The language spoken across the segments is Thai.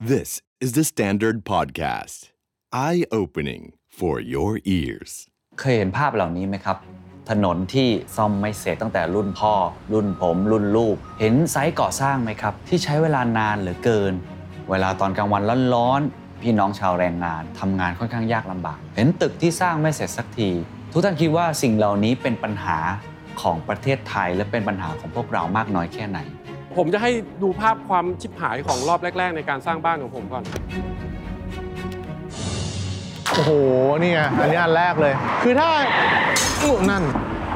This is the Standard Podcast. Eye opening for your ears. เคยเห็นภาพเหล่านี้ไหมครับ ถนนที่ซ่อมไม่เสร็จตั้งแต่รุ่นพ่อ รุ่นผม รุ่นลูก เห็นไซต์ก่อสร้างไหมครับ ที่ใช้เวลานานเหลือเกิน เวลาตอนกลางวันร้อนๆ พี่น้องชาวแรงงานทำงานค่อนข้างยากลำบาก เห็นตึกที่สร้างไม่เสร็จสักที ทุกท่านคิดว่าสิ่งเหล่านี้เป็นปัญหาของประเทศไทยและเป็นปัญหาของพวกเรามากน้อยแค่ไหน ผมจะให้ดูภาพความชิบหายของรอบแรก ๆ ในการสร้างบ้านของผมก่อน โอ้โหนี่ไงอันนี้อันแรกเลย คือถ้าอู้นั่น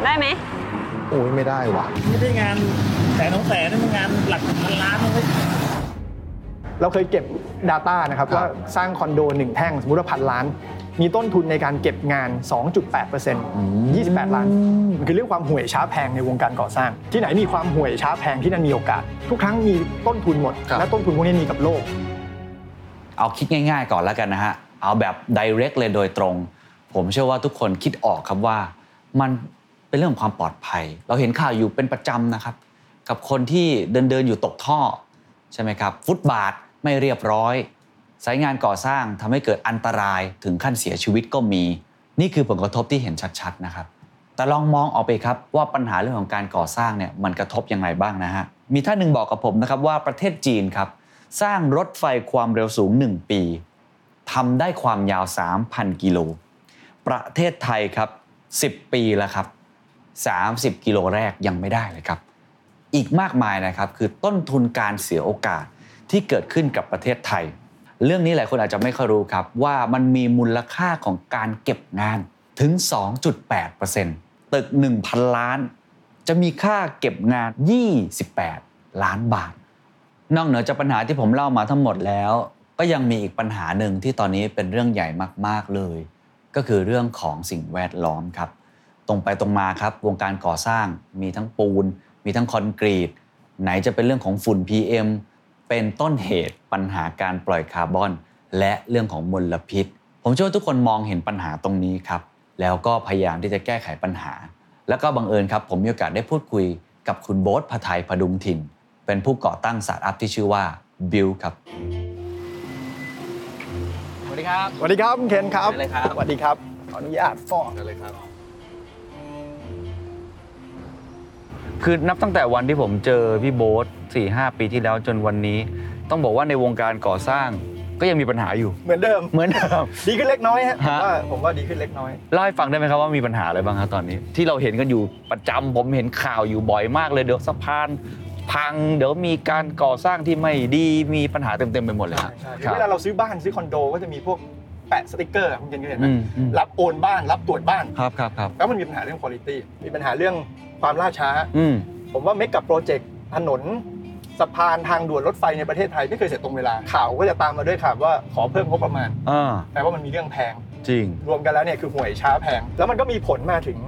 ได้ไหม โอ้ยไม่ได้ว่ะ ไม่ได้งานแสนสองแสนนี่มันงานหลักพันล้านนะเว้ยเราเคยเก็บ Data นะครับ ว่าสร้างคอนโดหนึ่งแท่ง สมมติว่าพันล้าน มีต้นทุนในการเก็บงาน 2.8% 28 ล้าน มันคือเรื่องความห่วยช้าแพงในวงการก่อสร้าง ที่ไหนมีความห่วยช้าแพงที่นั่นมีโอกาส ทุกครั้งมีต้นทุนหมดครับและต้นทุนพวกนี้มีกับโลก เอาคิดง่ายๆก่อนแล้วกันนะฮะ เอาแบบ direct เลยโดยตรง ผมเชื่อว่าทุกคนคิดออกครับว่า มันเป็นเรื่องของความปลอดภัย เราเห็นข่าวอยู่เป็นประจำนะครับ กับคนที่เดินเดินๆอยู่ตกท่อใช่ไหมครับ ฟุตบาทไม่เรียบร้อย สายงานก่อสร้างทำให้เกิดอันตรายถึงขั้นเสียชีวิตก็มี นี่คือผลกระทบที่เห็นชัดๆนะครับ แต่ลองมองออกไปครับว่าปัญหาเรื่องของการก่อสร้างเนี่ยมันกระทบยังไงบ้างนะฮะมีท่านหนึ่งบอกกับผมนะครับว่าประเทศจีนครับสร้างรถไฟความเร็วสูง 1 ปีทำได้ความยาว 3,000 กิโล ประเทศไทยครับ 10 ปีแล้วครับ 30 กิโลแรกยังไม่ได้เลยครับ อีกมากมายนะครับคือต้นทุนการเสียโอกาสที่เกิดขึ้นกับประเทศไทย เรื่องนี้หลายคนอาจจะไม่ค่อยรู้ครับ ว่ามันมีมูลค่าของการเก็บงานถึง 2.8%ตึก 1,000 ล้าน จะมีค่าเก็บงาน 28 ล้านบาท นอกเหนือจากปัญหาที่ผมเล่ามาทั้งหมดแล้ว ก็ยังมีอีกปัญหาหนึ่งที่ตอนนี้เป็นเรื่องใหญ่มากๆเลย ก็คือเรื่องของสิ่งแวดล้อมครับ ตรงไปตรงมาครับวงการก่อสร้างมีทั้งปูน มีทั้งคอนกรีต ไหนจะเป็นเรื่องของฝุ่น PM เป็นต้นเหตุปัญหาการปล่อยคาร์บอน และเรื่องของมลพิษ ผมเชื่อว่าทุกคนมองเห็นปัญหาตรงนี้ครับ แล้วก็พยายามที่จะแก้ไขปัญหา แล้วก็บังเอิญครับ ผมมีโอกาสได้พูดคุยกับคุณโบ๊ทพไทยพดุงถิ่น เป็นผู้ก่อตั้งสตาร์ทอัพที่ชื่อว่า Build ครับสวัสดีครับสวัสดีครับคุณเคนครับได้เลยครับสวัสดีครับ ขออนุญาตฟอกคื อนับตั้งแต่วันที่ผมเจอพี่โบ๊ทสี่ห้าปีที่แล้วจนวันนี้ ต้องบอกว่าในวงการก่อสร้างก็ยังมีปัญหาอยู่ เหมือนเดิม เหมือนเดิม ดีขึ้นเล็กน้อยฮะผมฮะว่าผมว่าดีขึ้นเล็กน้อยเล่าให้ฟังได้ไหมครับว่ามีปัญหาอะไรบ้างครับตอนนี้ ที่เราเห็นกันอยู่ประจำผมเห็นข่าวอยู่บ่อยมากเลยเดี๋ยวสะพานพังเดี๋ยวมีการก่อสร้างที่ไม่ดีมีปัญหาเต็มๆไปหมดเลยใช่ครับใช่ครับเวลาเราซื้อบ้านซื้อคอนโดก็จะมีพวกแปะสติกเกอร์อะคุณเคนเคยเห็นไหมอืมอืมรับโอนบ้านรับตรวจบ้านครับครับครับแล้วมันมีปัญหาเรื่องคุณภาพมีปัญหาเรื่อง ความล่าช้า อืม ผมว่าเมกกับโปรเจกต์ถนนสะพานทางด่วนรถไฟในประเทศไทยไม่เคยเสร็จตรงเวลา ข่าวก็จะตามมาด้วยข่าวว่าขอเพิ่มงบประมาณอ่า แปลว่ามันมีเรื่องแพง จริง รวมกันแล้วเนี่ยคือห่วยช้าแพง แล้วมันก็มีผลมาถึง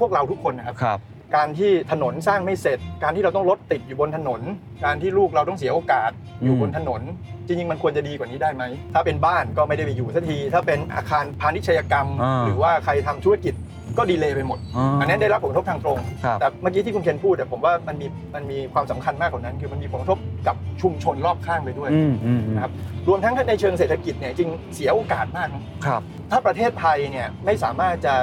พวกเราทุกคนนะครับ ครับ การที่ถนนสร้างไม่เสร็จ การที่เราต้องรถติดอยู่บนถนน การที่ลูกเราต้องเสียโอกาสอยู่อืม บนถนน จริงๆ มันควรจะดีกว่านี้ได้ไหม ถ้าเป็นบ้านก็ไม่ได้ไปอยู่สักที ถ้าเป็นอาคารพาณิชยกรรม หรือว่าใครทำธุรกิจ ก็ดีเลย์ไปหมดอันนี้ได้รับผลกระทบทางตรง ครับแต่เมื่อกี้ที่คุณเคนพูดแต่ผมว่ามันมีมันมีความสำคัญมากกว่านั้น คือมันมีผลกระทบกับชุมชนรอบข้างไปด้วยอืมอืมอืมนะครับรวมทั้งในเชิงเศรษฐกิจเนี่ยจริงเสียโอกาสมากนะ ครับ ถ้าประเทศไทยเนี่ยไม่สามารถจะ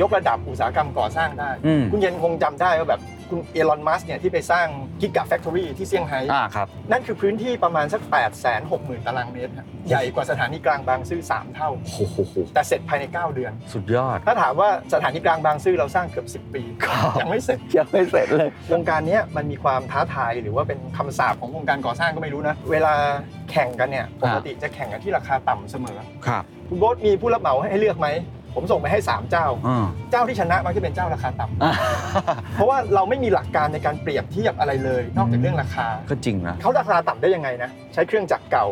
ยกระดับอุตสาหกรรมก่อสร้างได้ อืม คุณเย็นคงจำได้ว่าแบบ คุณเอลอนมัสเนี่ยที่ไปสร้างกิกะแฟคทอรี่ที่เซี่ยงไฮ้อ่าครับ นั่นคือพื้นที่ประมาณสัก 8 6 0 0 0 0 ตารางเมตรฮะใหญ่กว่าสถานีกลางบางซื่อ 3 เท่า โอ้โหแต่เสร็จภายใน 9 เดือน สุดยอด ถ้าถามว่าสถานีกลางบางซื่อเราสร้างเกือบ 10 ปีครับยังไม่เสร็จ ยังไม่เสร็จเลย วงการเนี้ยมันมีความท้าทายหรือว่าเป็นคำสาปของวงการก่อสร้างก็ไม่รู้นะ เวลาแข่งกันเนี่ยปกติจะแข่งกันที่ราคาต่ำเสมอ ครับ คุณโบ๊ทมีผู้รับเหมาให้เลือกไหม ผมส่งไปให้ 3 เจ้า อ่า เจ้าที่ชนะมักจะเป็นเจ้าราคาต่ำอ่าเพราะว่าเราไม่มีหลักการในการเปรียบเทียบอะไรเลย นอกจากเรื่องราคา ก็จริงนะ เขาราคาต่ำได้ยังไงนะ ใช้เครื่องจักรเก่า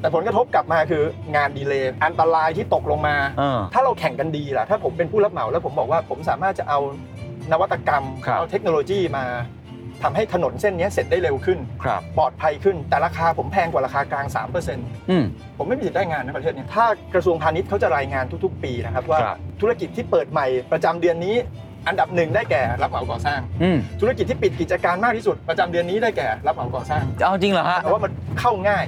แต่ผลกระทบกลับมาคืองานดีเลย์อันตรายที่ตกลงมา เออ ถ้าเราแข่งกันดีล่ะ ถ้าผมเป็นผู้รับเหมาแล้วผมบอกว่าผมสามารถจะเอานวัตกรรม ครับ เอาเทคโนโลยีมา ทำให้ถนนเส้นนี้เสร็จได้เร็วขึ้นครับปลอดภัยขึ้น แต่ราคาผมแพงกว่าราคากลาง3%อืมผมไม่มีสิทธิ์ได้งานในประเทศนี้ถ้ากระทรวงพาณิชย์เขาจะรายงานทุก ๆ ปีนะครับว่าครับธุรกิจที่เปิดใหม่ประจำเดือนนี้อันดับหนึ่งได้แก่รับเหมาก่อสร้างอืมธุรกิจที่ปิดกิจการมากที่สุดประจำเดือนนี้ได้แก่รับเหมาก่อสร้างเอาจริงเหรอฮะแต่ว่ามันเข้าง่าย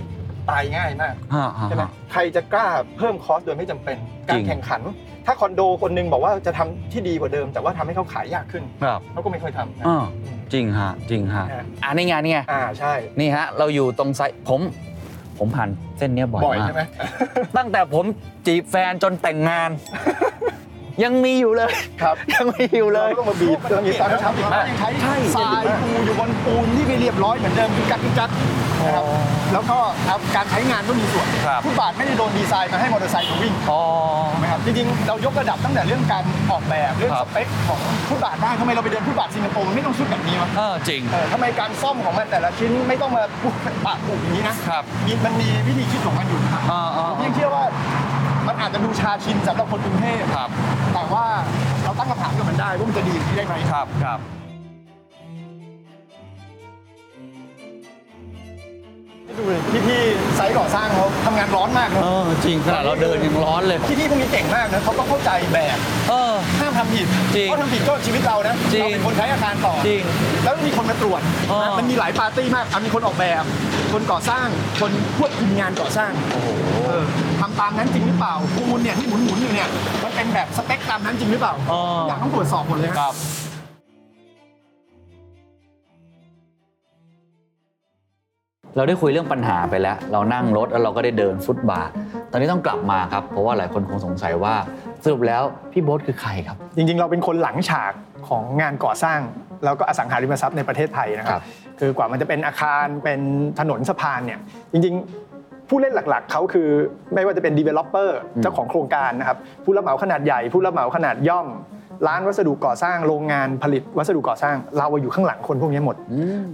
ตายง่ายมากฮะฮะใช่ไหมฮะใครจะกล้าเพิ่มคอสโดยไม่จำเป็นจริการงแข่งขัน ถ้าคอนโดคนหนึงบอกว่าจะทำที่ดีกว่าเดิม แต่ว่าทำให้เขาขายยากขึ้นครับเขาก็ไม่ค่อยทำนะอ่า จริงฮะจริงฮะฮะอ่านี่ไงนี่ไงอ่าใช่นี่ฮะเราอยู่ตรงไซผม ผมผ่านเส้นเนี้ยบ่อยบ่อยมากใช่ไหมตั้งแต่ผมจีบแฟนจนแต่งงาน ยังมีอยู่เลยครับยังมีอยู่เลยราต้องมาบีบต้องมีตอนเช้าอีกนะยังใช้ใช่ทรายปูอยู่บนปูนที่ไม่เรียบร้อยเหมือนเดิมคือกักคือกัก นะครับ แล้วก็ครับการใช้งานก็มีส่วนครับฟุตบาทไม่ได้โดนดีไซน์มาให้มอเตอร์ไซค์มาวิ่งอ๋อถูกไหมครับจริงๆเรายกระดับตั้งแต่เรื่องการออกแบบเรื่องครัสบเปคของฟุตบาทได้ทำไมเราไปเดินฟุตบาทสิงคโปร์มันไม่ต้องชุดแบบนี้วะเออจริงเออทำไมการซ่อมของมันแต่ละชิ้นไม่ต้องมาปุ๊บปะปุกอย่างนี้นะครับมีมันมีวิธีคิดของมันอยู่นะครับอ่าอ่าผมยังเชื่อว่ามันอาจจะดูชาชินสำหรับคนกรุงเทพครับแต่ว่าเราตั้งคำถามกับมันได้ว่ามันจะดีอย่างนี้ได้ไหมครับครับ ดูเลยพี่ๆไซต์ก่อสร้างเขาทำงานร้อนมากนะเออจริงขนาดเราเดินยังร้อนเลยพี่ๆพวกนี้เก่งมากนะเขาก็เข้าใจแบบเออ ห้ามทำผิดจริงเพราะทำผิดก็ชีวิตเรานะจริงเราเป็นคนใช้อาคารต่อจริงแล้วมีคนมาตรวจเออ มันมีหลายปาร์ตี้มากอะมีคนออกแบบ คนก่อสร้างคนควบคุมงานก่อสร้างโอ้โหเออทำตามนั้นจริงหรือเปล่าปูนเนี่ยที่หมุนๆอยู่เนี่ยมันเป็นแบบสเปคตามนั้นจริงหรือเปล่าเอออยากต้องตรวจสอบหมดเลยฮะ ครับ เราได้คุยเรื่องปัญหาไปแล้ว เรานั่งรถแล้วเราก็ได้เดินฟุตบาท ตอนนี้ต้องกลับมาครับ เพราะว่าหลายคนคงสงสัยว่าสรุปแล้วพี่โบ๊ทคือใครครับ จริงๆ เราเป็นคนหลังฉากของงานก่อสร้าง แล้วก็อสังหาริมทรัพย์ในประเทศไทยนะคครัรับบคือกว่ามันจะเป็นอาคารเป็นถนนสะพานเนี่ยจริงๆ ผู้เล่นหลักๆ เขาคือไม่ว่าจะเป็น developer เจ้าของโครงการนะครับผู้รับเหมาขนาดใหญ่ ผู้รับเหมาขนาดย่อม ร้านวัสดุก่อสร้างโรงงานผลิตวัสดุก่อสร้าง เราอยู่ข้างหลังคนพวกนี้หมด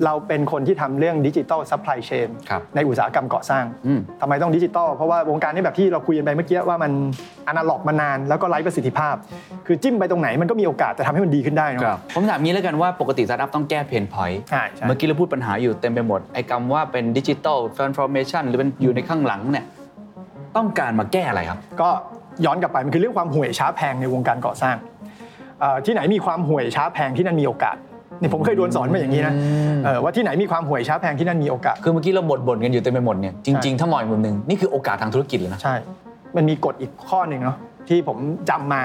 เราเป็นคนที่ทำเรื่องดิจิ t a ลซัพพลายเชนครับในอุตสาหกรรมก่อสร้างอืมทำไมต้องดิจิตอลเพราะว่าวงการนี้แบบที่เราคุยกันไปเมื่อกี้ว่ามันอนาล็อกมานานแล้วก็ไร้ประสิทธิภาพ คือจิ้มไปตรงไหนมันก็มีโอกาสจะทำให้มันดีขึ้นได้เนอะครับผมถามงี้แล้วกันว่าปกติสตาร์ทอัพต้องแก้ pain point ใช่ใช่เมื่อกี้เราพูดปัญหาอยู่เต็มไปหมดไอ้คำว่าเป็นดิจิ t a ลทรานส์ฟอร์เมชันหรือเป็นอยู่ในข้างหลังเนี่ยต้องการมาแก้อะไรครับ ก็ย้อนกลับไปมันคือเรื่องความห่วยช้าแพงในวงการก่อสร้างเอ่อ ที่ไหนมีความห่วยช้าแพงที่นั่นมีโอกาสนี่ผมเคยโดนสอนมาอย่างนี้นะเออว่าที่ไหนมีความห่วยช้าแพงที่นั่นมีโอกาส คือเมื่อกี้เราบ่นบ่นๆกันอยู่เต็มไปหมดเนี่ยจริงใช่ๆถ้ามองอีกมุมหนึ่งนี่คือโอกาสทางธุรกิจเลยนะใช่ มันมีกฎอีกข้อหนึ่งเนาะที่ผมจำมา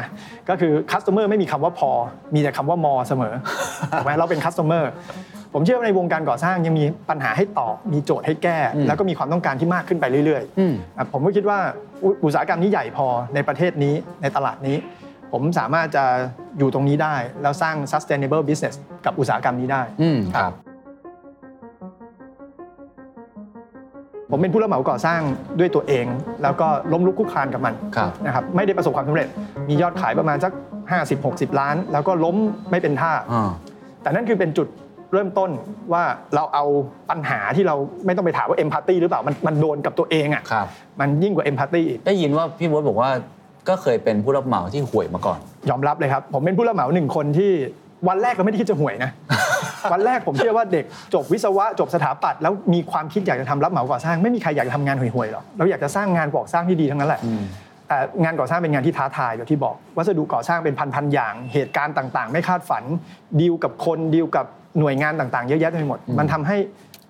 ก็คือ customer ไม่มีคำว่าพอ มีแต่คำว่ามอเสมอถูกไหมเราเป็น customer ผมเชื่อว่าในวงการก่อสร้างยังมีปัญหาให้ตอบ มีโจทย์ให้แก้อืมแล้วก็มีความต้องการที่มากขึ้นไปเรื่อยอืมๆอะผมก็คิดว่าอุอุตสาหกรรมนี้ใหญ่พอในประเทศนี้ในตลาดนี้ ผมสามารถจะอยู่ตรงนี้ได้ แล้วสร้าง sustainable business กับอุตสาหกรรมนี้ได้อืมครับ ผมเป็นผู้รับเหมาก่อสร้างด้วยตัวเอง แล้วก็ล้มลุกคลุกคลานกับมันครับนะครับไม่ได้ประสบความสำเร็จ มียอดขายประมาณสัก 50-60 ล้าน แล้วก็ล้มไม่เป็นท่า อ่า แต่นั่นคือเป็นจุดเริ่มต้นว่าเราเอาปัญหาที่เราไม่ต้องไปถามว่าเอมพัตตีหรือเปล่ามันมันโดนกับตัวเองอะครับ มันยิ่งกว่าเอมพัตตีอีก ได้ยินว่าพี่โบ๊ทบอกว่า ก็เคยเป็นผู้รับเหมาที่ห่วยมาก่อน ยอมรับเลยครับ ผมเป็นผู้รับเหมาหนึ่งคนที่วันแรกเราไม่ได้คิดจะห่วยนะ วันแรกผมเชื่อว่าเด็กจบวิศวะจบสถาปัตย์แล้วมีความคิดอยากจะทำรับเหมาก่อสร้าง ไม่มีใครอยากจะทำงานห่วยๆหรอกเราอยากจะสร้างงานก่อสร้างที่ดีทั้งนั้นแหละแต่งานก่อสร้างเป็นงานที่ท้าทายอย่างที่บอก วัสดุก่อสร้างเป็นพันๆอย่าง เหตุการณ์ต่างๆ ไม่คาดฝันดีลกับคนดีลกับหน่วยงานต่างๆ เยอะแยะไปหมด มันทำให้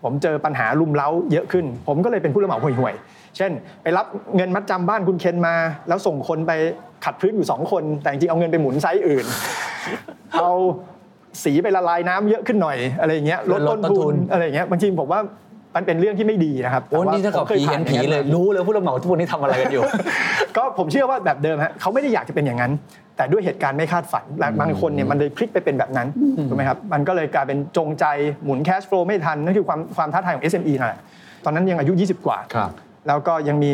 ผมเจอปัญหาลุมเล้าเยอะขึ้น ผมก็เลยเป็นผู้รับเหมาห่วยๆ เช่น ไปรับเงินมัดจำบ้านคุณเคนมา แล้วส่งคนไปขัดพื้นอยู่สองคน แต่จริงๆเอาเงินไปหมุนไซส์อื่น เอาสีไปละลายน้ำเยอะขึ้นหน่อยอะไรอย่างเงี้ยลดลต้ดนต้นทุทุนนอะไรอย่างเงี้ยบางทีผมว่ามันเป็นเรื่องที่ไม่ดีนะครับโอ้แต่ว่นี่ถ้ากับผมคยผีเห็นผ่าผีอย่างเลยมารู้เลยผู้รับเหมาทุกวันนี้ทำอะไรกันอยู่ ก็ผมเชื่อว่าแบบเดิมฮะเขาไม่ได้อยากจะเป็นอย่างนั้น แต่ด้วยเหตุการณ์ไม่คาดฝันและบางคนเนี่ยมันเลยพลิกไปเป็นแบบนั้นถูกไหมครับมันก็เลยกลายเป็นจงใจหมุนแคชฟลูไม่ทันนั่นคือความความท้าทายของ SME นั่นแหละตอนนั้นยังอายุ 20 กว่าครับ แล้วก็ยังมี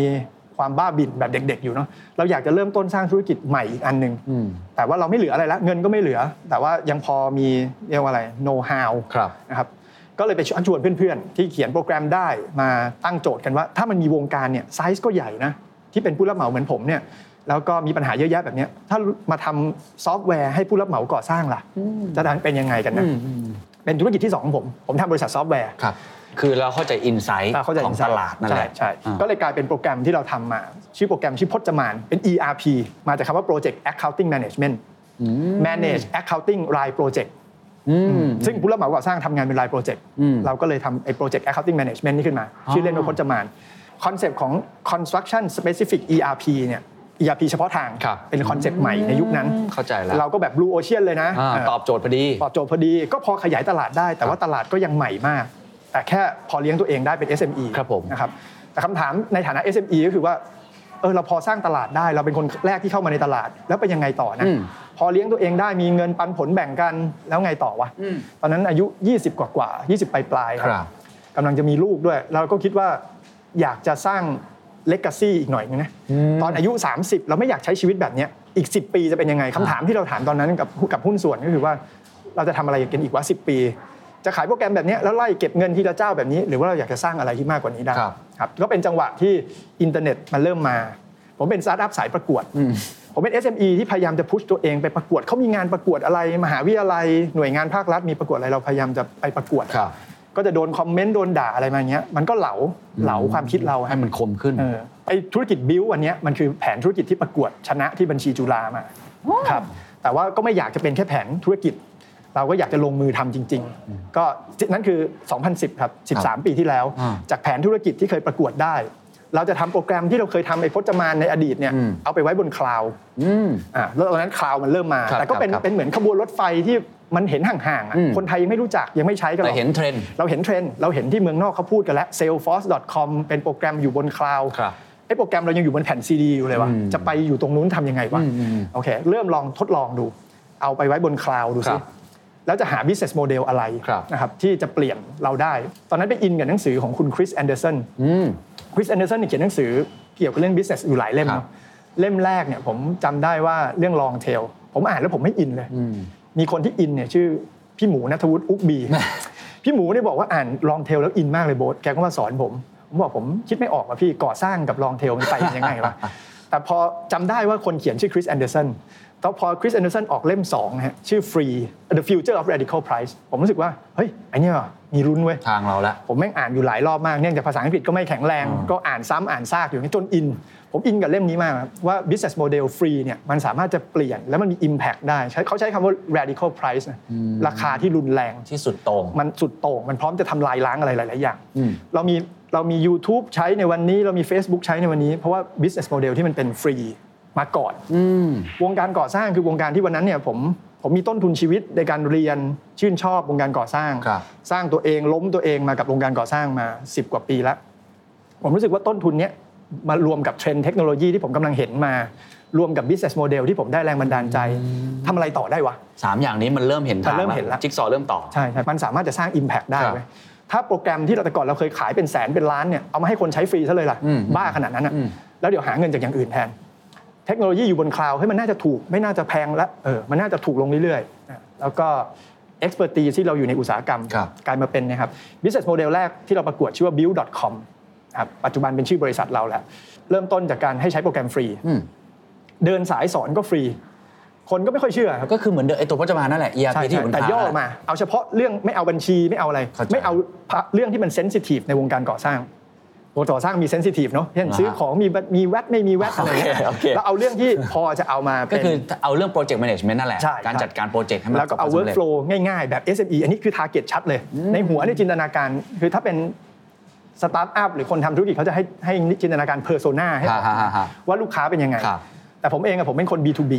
ความบ้าบิ่นแบบเด็ก ๆ อยู่เนาะเราอยากจะเริ่มต้นสร้างธุรกิจใหม่อีกอันหนึ่งอืมแต่ว่าเราไม่เหลืออะไรแล้วเงินก็ไม่เหลือ แต่ว่ายังพอมีเรียกว่าอะไร know how ครับนะครับก็เลยไปชวนชวนเพื่อนๆ ที่เขียนโปรแกรมได้มาตั้งโจทย์กันว่า ถ้ามันมีวงการเนี่ยไซส์ก็ใหญ่นะที่เป็นผู้รับเหมาเหมือนผมเนี่ยแล้วก็มีปัญหาเยอะแยะแบบเนี้ยถ้ามาทำซอฟต์แวร์ให้ผู้รับเหมาก่อสร้างล่ะจะเป็นยังไงกันนะอืมอืมเป็นธุรกิจที่สองของผมผมทำบริษัทซอฟต์แวร์ ครับคือเราเข้าใจ insight อ่าเข้าใจของตลาดนั่นแหละใช่ใช่อ่าก็เลยกลายเป็นโปรแกรมที่เราทำมา ชื่อโปรแกรมชื่อพจมานเป็น ERP มาจากคำว่า Project Accounting Management Manage Accounting ราย Project อืมซึ่งผู้รับเหมาก่อสร้างทำงานเป็นรายโปรเจกต์อืมเราก็เลยทำไอ้โปรเจกต์ accounting management นี่ขึ้นมาอ๋อชื่อเล่นว่าพจมานคอนเซปต์ของ construction specific ERP เนี่ย ERP เฉพาะทางครับเป็นคอนเซปต์ใหม่ในยุคนั้นเข้าใจแล้วเราก็แบบ blue ocean เลยนะอ่าเออตอบโจทย์พอดี ตอบโจทย์พอดี ก็พอขยายตลาดได้ แต่ว่าตลาดก็ยังใหม่มาก แต่แค่พอเลี้ยงตัวเองได้เป็น SME ครับผมนะครับแต่คำถามในฐานะ SME ก็คือว่าเออเราพอสร้างตลาดได้เราเป็นคนแรกที่เข้ามาในตลาดแล้วเป็นยังไงต่อนะอืมพอเลี้ยงตัวเองได้มีเงินปันผลแบ่งกันแล้วไงต่อวะตอนนั้นอายุ 20 กว่ากว่าๆ20 ปลายปลายๆครับครับกำลังจะมีลูกด้วย เราก็คิดว่าอยากจะสร้างเลก a ซี่อีกหน่อยนึงนะตอนอายุ 30 เราไม่อยากใช้ชีวิตแบบเนี้ยอีก 10 ปีจะเป็นยังไงคำถามที่เราถามตอนนั้นกับกับหุ้นส่วนก็คือว่า เราจะทำอะไรกันอีกวะ10 ปี จะขายโปรแกรมแบบเนี้ยแล้วไล่เก็บเงินทีละเจ้าแบบนี้ หรือว่าเราอยากจะสร้างอะไรที่มากกว่านี้ได้ครับครับก็เป็นจังหวะที่อินเทอร์เน็ตมันเริ่มมา ผมเป็นสตาร์ทอัพสายประกวดผมเป็น SME ที่พยายามจะ push ตัวเองไปประกวดเขามีงานประกวดอะไร มหาวิทยาลัยหน่วยงานภาครัฐมีประกวดอะไรเราพยายามจะไปประกวดครับก็จะโดนคอมเมนต์โดนด่าอะไรมาอย่างเงี้ยมันก็เหลาเหลาความคิดเราให้มันคมขึ้นเออไอธุรกิจบิววันเนี้ยมันคือแผนธุรกิจที่ประกวดชนะที่บัญชีจุฬามาครับแต่ว่าก็ไม่อยากจะเป็นแค่แผนธุรกิจ เราก็อยากจะลงมือทำจริง ๆ ก็นั่นคือ 2010 ครับ 13 ปีที่แล้วอ่าจากแผนธุรกิจที่เคยประกวดได้ เราจะทำโปรแกรมที่เราเคยทำไอ้พจมานในอดีตเนี่ยอืมเอาไปไว้บนคลาวด์อืมอ่าแล้วตอนนั้นคลาวด์มันเริ่มมาครับแต่ก็เป็นครับเป็นเหมือนขบวนรถไฟที่มันเห็นห่างๆอะอืมคนไทยยังไม่รู้จักยังไม่ใช้กันหรอกแต่เห็นเทรนด์เราเห็นเทรนด์เราเห็นที่เมืองนอกเขาพูดกันแล้ว salesforce.com เป็นโปรแกรมอยู่บนคลาวด์ครับไอ้โปรแกรมเรายังอยู่บนแผ่นซีดีอยู่เลยวะอืมจะไปอยู่ตรงนู้นทำยังไงวะอืมอืมอืมโอเค เริ่มลองทดลองดู เอาไปไว้บนคลาวด์ดูครัสิบ แล้วจะหา business model อะไรครับนะครับที่จะเปลี่ยนเราได้ ตอนนั้นไปอินกับหนังสือของคุณคริสแอนเดอร์สันอืมคริสแอนเดอร์สันเขียนหนังสือเกี่ยวกับเรื่อง business อยู่หลายเล่มครับเนาะเล่มแรกเนี่ยผมจำได้ว่าเรื่อง long tail ผมอ่านแล้วผมไม่อินเลยอืมมีคนที่อินเนี่ยชื่อพี่หมูณัฐวุฒิ Ookbee พี่หมูเนี่ยบอกว่าอ่าน long tail แล้วอินมากเลยโบ๊ทแกก็มาสอนผม ผมบอกผมคิดไม่ออกว่าพี่ก่อสร้างกับ long tail มันไปกันยังไงวะแต่พอจำได้ว่าคนเขียนชื่อคริสแอนเดอร์สัน ตอนพอคริสแอนเดอร์สันออกเล่ม2นะฮะชื่อ Free The Future of Radical Price ผมรู้สึกว่า เฮ้ยไอเนี่ยมีรุ้นเว้ย ทางเราละ ผมแม่งอ่านอยู่หลายรอบมาก เนื่องจากภาษาอังกฤษก็ไม่แข็งแรง ก็อ่านซ้ำอ่านซากอยู่อย่างนี้จนอิน ผมอินกับเล่มนี้มากครับว่า business model free เนี่ยมันสามารถจะเปลี่ยนแล้วมันมี impact ได้ใช้เขาใช้คำว่า radical price นะราคาที่รุนแรงที่สุดโต่งมันสุดโต่งมันพร้อมจะทำลายล้างอะไรหลาย ๆ อย่างอืมเรามีเรามี YouTube ใช้ในวันนี้เรามี Facebook ใช้ในวันนี้เพราะว่า business model ที่มันเป็นฟรี มาก่อนอืมวงการก่อสร้างคือวงการที่วันนั้นเนี่ยผมผมมีต้นทุนชีวิตในการเรียนชื่นชอบวงการก่อสร้างครับสร้างตัวเองล้มตัวเองมากับวงการก่อสร้างมา 10 กว่าปีแล้ว ผมรู้สึกว่าต้นทุนเนี้ยมารวมกับเทรนด์เทคโนโลยีที่ผมกำลังเห็นมารวมกับ business model ที่ผมได้แรงบันดาลใจทำอะไรต่อได้วะสามอย่างนี้มันเริ่มเห็นทางมันเริ่มเห็นแล้วจิ๊กซอว์เริ่มต่อใช่ใช่มันสามารถจะสร้าง Impact ได้ครับเว้ยถ้าโปรแกรมที่เราแต่ก่อนเราเคยขายเป็นแสนเป็นล้านเนี่ยเอามาให้คนใช้ฟรีซะเลยล่ะอืมบ้าขนาดนั้นอะอืมแล้วเดี๋ยวหาเงินจากอย่างอื่นแทน เทคโนโลยีอยู่บนคลาวด์ให้ยมันน่าจะถูก ไม่น่าจะแพงแล้วเออมันน่าจะถูกลงเรื่อยๆนะแล้วก็ expertise ที่เราอยู่ในอุตสาหกรรมครับกลายมาเป็นนะครับ business model แรกที่เราประกวดชื่อว่า build.com ครับปัจจุบันเป็นชื่อบริษัทเราแล้วเริ่มต้นจากการให้ใช้โปรแกรมฟรีอืมเดินสายสอนก็ฟรี คนก็ไม่ค่อยเชื่อครับก็คือเหมือนเดิมไอตัวพจมานนั่นแหละ ERP ใช่ที่อใช่ยู่บนแต่ขาย่อนั่นแหละมา เอาเฉพาะเรื่องไม่เอาบัญชีไม่เอาอะไรเข้าใจไม่เอาเรื่องที่มันเซนซิทีฟในวงการก่อสร้าง วงก่อสร้างมี sensitive เนาะเช่นอ่าซื้อของมีมีแวดไม่มีแวดอะไรเงี้ยโอเคโอเคแล้วเอาเรื่องที่พอจะเอามาก็เป็นคือเอาเรื่อง project management นั่นแหละใช่การครับการจัดการโปรเจกต์ให้มันแล้วก็เอาประสบความสำเร็จ workflow ง่ายๆ แบบ SME อันนี้คือ target ชัดเลย ในหัวเนี่ยจินตนาการคือถ้าเป็นสตาร์ทอัพหรือคนทำธุรกิจเขาจะให้ให้จินตนาการ persona ให้ออกฮะฮะฮะว่าลูกค้าเป็นยังไงครับแต่ผมเองอะผมเป็นคน B2B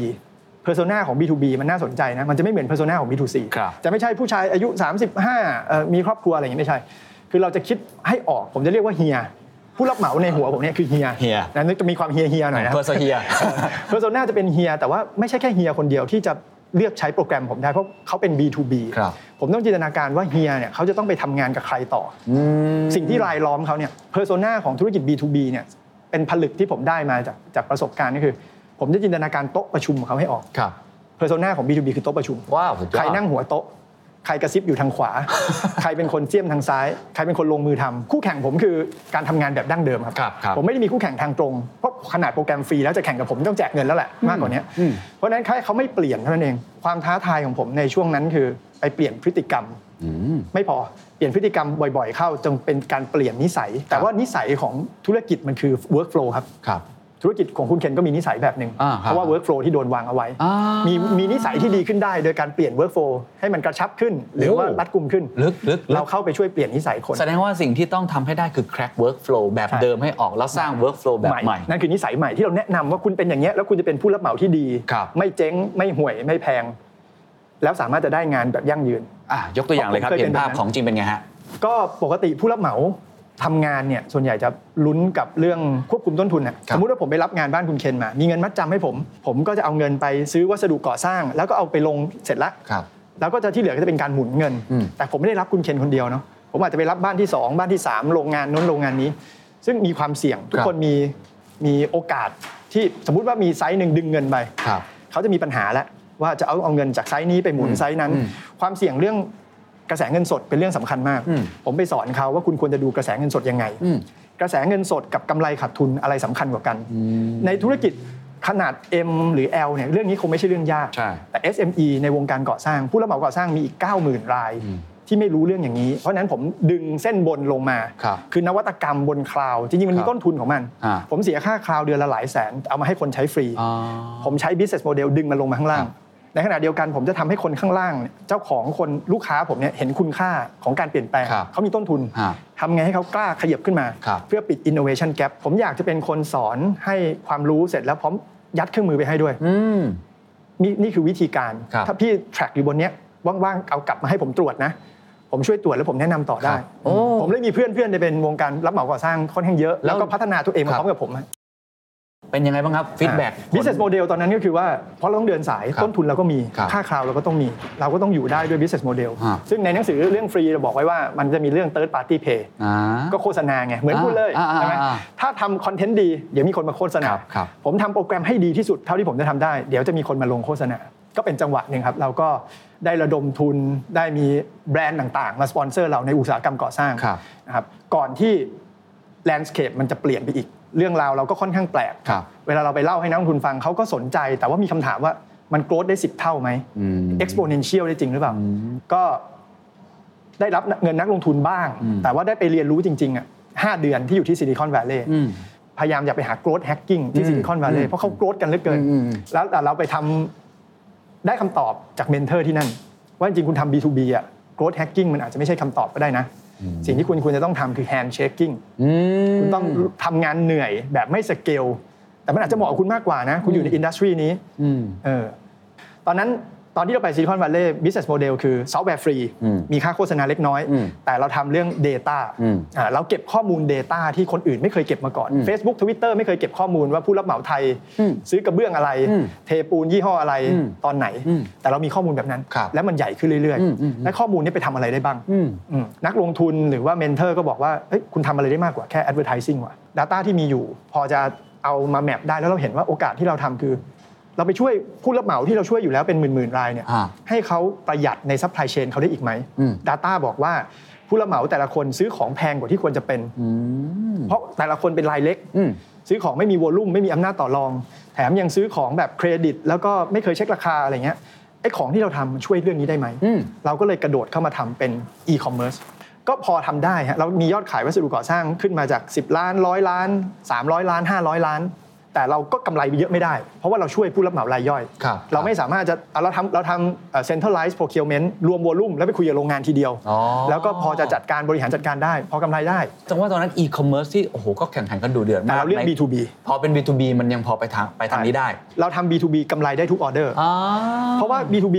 persona ของ B2B มันน่าสนใจนะมันจะไม่เหมือน persona ของ B2C ครับจะไม่ใช่ผู้ชายอายุ 35เอ่อมีครอบครัวอะไรอย่างนี้ไม่ใช่ คือเราจะคิดให้ออกผมจะเรียกว่าเฮีย ผู้รับเหมาในหัวผมเนี่ยคือเฮียเฮีย นะนึกจะมีความเฮียเฮียหน่อยนะ perso เฮีย persona จะเป็นเฮียแต่ว่าไม่ใช่แค่เฮียคนเดียวที่จะเลือกใช้โปรแกรมผมได้เพราะเขาเป็น B2B ครับ ผมต้องจินตนาการว่าเฮียเนี่ยเขาจะต้องไปทำงานกับใครต่ออสิ่งที่รายล้อมเขาเนี่ย persona ของธุรกิจ B2B เนี่ยเป็นผลึกที่ผมได้มาจากจากประสบการณ์ก็คือ ผมจะจินตนาการโต๊ะประชุมของเขาให้ออกครับ เพอร์โซนาของ B2B คือโต๊ะประชุมว้าวสุดยอด ใครนั่งหัวโต๊ะ ใครกระซิบอยู่ทางขวา ใครเป็นคนเจียมทางซ้าย ใครเป็นคนลงมือทำคู่แข่งผมคือการทำงานแบบดั้งเดิมครับครับครับ ผมไม่ได้มีคู่แข่งทางตรง เพราะขนาดโปรแกรมฟรีแล้วจะแข่งกับผมต้องแจกเงินแล้วแหละมากกว่านี้อืมเพราะฉะนั้นแค่เขาไม่เปลี่ยนเท่านั้นเอง ความท้าทายของผมในช่วงนั้นคือไปเปลี่ยนพฤติกรรมอืมไม่พอเปลี่ยนพฤติกรรมบ่อยๆ เข้าจนเป็นการเปลี่ยนนิสัย แต่ว่านิสัยของธุรกิจมันคือ workflow ครับครับ ธุรกิจของคุณเคนก็มีนิสัยแบบหนึ่งอ่าครับเพราะว่า workflow ที่โดนวางเอาไว้อ่ามีมีมีนิสัยที่ดีขึ้นได้ โดยการเปลี่ยน workflow ให้มันกระชับขึ้น หรือว่าโอ้รัดกุมขึ้นลึกลึกลึเรากเข้าไปช่วยเปลี่ยนนิสัยคน แสดงว่าสิ่งที่ต้องทำให้ได้คือ crack workflow แบบใช่เดิมให้ออกแล้วสร้าง workflow แบบใหม่ นั่นคือนิสัยใหม่ที่เราแนะนำว่าคุณเป็นอย่างเงี้ยแล้วคุณจะเป็นผู้รับเหมาที่ดีครับไม่เจ๊งไม่ห่วยไม่แพง แล้วสามารถจะได้งานแบบยั่งยืนอะยกตัวอย่างเลยครับผมเคยเห็นภาพเป็นแบบนั้นของจริงเป็นไงฮะก็ปกติผู้รับเหมา ทำงานเนี่ยส่วนใหญ่จะลุ้นกับเรื่องควบคุมต้นทุนน่ะครับสมมุติว่าผมไปรับงานบ้านคุณเคนมา มีเงินมัดจำให้ผม ผมก็จะเอาเงินไปซื้อวัสดุก่อสร้าง แล้วก็เอาไปลงเสร็จละครับแล้วก็จะที่เหลือก็จะเป็นการหมุนเงินอืมแต่ผมไม่ได้รับคุณเคนคนเดียวเนาะผมอาจจะไปรับบ้านที่ 2 บ้านที่ 3 โรงงานนู้นโรงงานนี้ ซึ่งมีความเสี่ยงทุกคนมีมีโอกาสที่สมมุติว่ามี site หนึ่งดึงเงินไปครับเขาจะมีปัญหาแล้วว่าจะเอาเอาเงินจาก site นี้ไปหมุนอืม site นั้นอืมความเสี่ยงเรื่อง กระแสเงินสดเป็นเรื่องสำคัญมากอืมผมไปสอนเขาว่าคุณควรจะดูกระแสเงินสดยังไงอืมกระแสเงินสดกับกำไรขาดทุนอะไรสำคัญกว่ากัน ในธุรกิจขนาด M หรือ L เนี่ยเรื่องนี้คงไม่ใช่เรื่องยากใช่แต่ SME ในวงการก่อสร้าง ผู้รับเหมาก่อสร้างมีอีก 90,000 ราย ที่ไม่รู้เรื่องอย่างนี้ เพราะฉะนั้นผมดึงเส้นบนลงมาครับนวัตกรรมบนคลาวด์จริงๆมันมีครับต้นทุนของมันอ่าผมเสียค่าคลาวด์เดือนละหลายแสน เอามาให้คนใช้ฟรีอ๋อผมใช้ business model ดึงมันลงมาข้างล่างครับ ในขณะเดียวกันผมจะทำให้คนข้างล่างเนี่ยเจ้าของคนลูกค้าผมเนี่ยเห็นคุณค่าของการเปลี่ยนแปลงครับเขามีต้นทุนฮะทำไงให้เขากล้าขยับขึ้นมาครับเพื่อปิด innovation gap ผมอยากจะเป็นคนสอนให้ความรู้เสร็จแล้วพร้อมยัดเครื่องมือไปให้ด้วยอืมนี่นี่คือวิธีการครับถ้าพี่ track อยู่บนเนี้ยว่างๆเอากลับมาให้ผมตรวจนะ ผมช่วยตรวจแล้วผมแนะนำต่อได้ครับโอ้ผมเลยมีเพื่อนเพื่อนในเป็นวงการรับเหมาก่อสร้างค่อนข้างเยอะ แล้แล้ววก็พัฒนาตัวเองมาครับพร้อมกับผมฮะ เป็นยังไงบ้างครับ feedback business model ตอนนั้นก็คือว่าเพราะเราต้องเดินสายครับต้นทุนเราก็มีครับค่าข้าวเราก็ต้องมี เราก็ต้องอยู่ได้ด้วย business model ฮะซึ่งในหนังสือเรื่องฟรีเราบอกไว้ว่ามันจะมีเรื่อง third party pay อ่าก็โฆษณาไง เหมือนอ่าพูดเลยอ่าอ่าใช่ไหมอ่าถ้าทำ content ดีเดี๋ยวมีคนมาโฆษณาครับครับผมทำโปรแกรมให้ดีที่สุดเท่าที่ผมจะทำได้ เดี๋ยวจะมีคนมาลงโฆษณาก็เป็นจังหวะหนึ่งครับ เราก็ได้ระดมทุนได้มีแบรนด์ต่างๆ มาสปอนเซอร์เราในอุตสาหกรรมก่อสร้างครับนะครับก่อนที่ landscape มันจะเปลี่ยนไปอีก เรื่องราวเราก็ค่อนข้างแปลกครับเวลาเราไปเล่าให้นักลงทุนฟังเขาก็สนใจ แต่ว่ามีคำถามว่ามัน grow ได้ 10 เท่าไหมอืม exponential ได้จริงหรือเปล่า ก็ได้รับเงินนักลงทุนบ้างอืมแต่ว่าได้ไปเรียนรู้จริงๆอะห้าเดือนที่อยู่ที่ซิลิคอนแวลลย์อืมพยายามอย่าไปหา growth hacking ที่อืมซิลิคอนแวลลย์อืย์มเพราะเขา growth กันเหลือเกินอืมอืมแล้วแต่เราไปทำได้คำตอบจาก mentor ที่นั่น ว่าจริงๆคุณทำ B2B อะ growth hacking มันอาจจะไม่ใช่คำตอบก็ได้นะ สิ่งที่คุณควรจะต้องทำคือ handshaking อืมคุณต้องทำงานเหนื่อยแบบไม่สเกลแต่มันอาจจะเหมาะกับคุณมากกว่านะ คุณอยู่ใน industry นี้อืมเออตอนนั้น ตอนที่เราไปซิลิคอนวัลเลย์ business model คือซอฟต์แวร์ฟรีอืมมีค่าโฆษณาเล็กน้อยอืมแต่เราทำเรื่อง Data อืมอ่าเราเก็บข้อมูล Data ที่คนอื่นไม่เคยเก็บมาก่อนอืม Facebook Twitter ไม่เคยเก็บข้อมูลว่าผู้รับเหมาไทยอืมซื้อกระเบื้องอะไรอืมเทปูนยี่ห้ออะไรอืมตอนไหนอืมแต่เรามีข้อมูลแบบนั้นครับแล้วมันใหญ่ขึ้นเรื่อยอืมอืมๆและข้อมูลนี้ไปทำอะไรได้บ้างอืมอืมนักลงทุนหรือว่า mentor ก็บอกว่าเอ้ยคุณทำอะไรได้มากกว่าแค่ advertising ว่ะ Data ที่มีอยู่ พอจะเอามา map ได้แล้วเราเห็นว่าโอกาสที่เราทำคือ เราไปช่วยผู้รับเหมาที่เราช่วยอยู่แล้วเป็นหมื่นๆรายเนี่ยอ่าให้เขาประหยัดใน supply chain เขาได้อีกไหมอืม Data บอกว่าผู้รับเหมาแต่ละคนซื้อของแพงกว่าที่ควรจะเป็นอืมเพราะแต่ละคนเป็นรายเล็กอืมซื้อของไม่มี volume ไม่มีอำนาจต่อรอง แถมยังซื้อของแบบเครดิต แล้วก็ไม่เคยเช็คราคาอะไรเงี้ยไอ้ของที่เราทำมันช่วยเรื่องนี้ได้ไหมอืมเราก็เลยกระโดดเข้ามาทำเป็น e-commerce ก็พอทำได้ฮะเรามียอดขายวัสดุก่อสร้างขึ้นมาจาก 10 ล้านร้อยล้าน 300 ล้าน 500 ล้าน แต่เราก็กำไรไปเยอะไม่ได้ เพราะว่าเราช่วยผู้รับเหมารายย่อยครับเราไม่สามารถจะเอาเราทำเราทำเอ่อ centralized procurement รวมวอลลุ่มแล้วไปคุยกับโรงงานทีเดียวอ๋อแล้วก็พอจะจัดการบริหารจัดการได้ พอกำไรได้จังว่าตอนนั้น e-commerce ที่โอ้โหก็แข่งขันกันดูเดือดแต่มากเราเรียกใน B2B พอเป็น B2B มันยังพอไปทางไปทางนี้ได้ เราทำ B2B กำไรได้ทุกออเดอร์อ๋อเพราะว่า B2B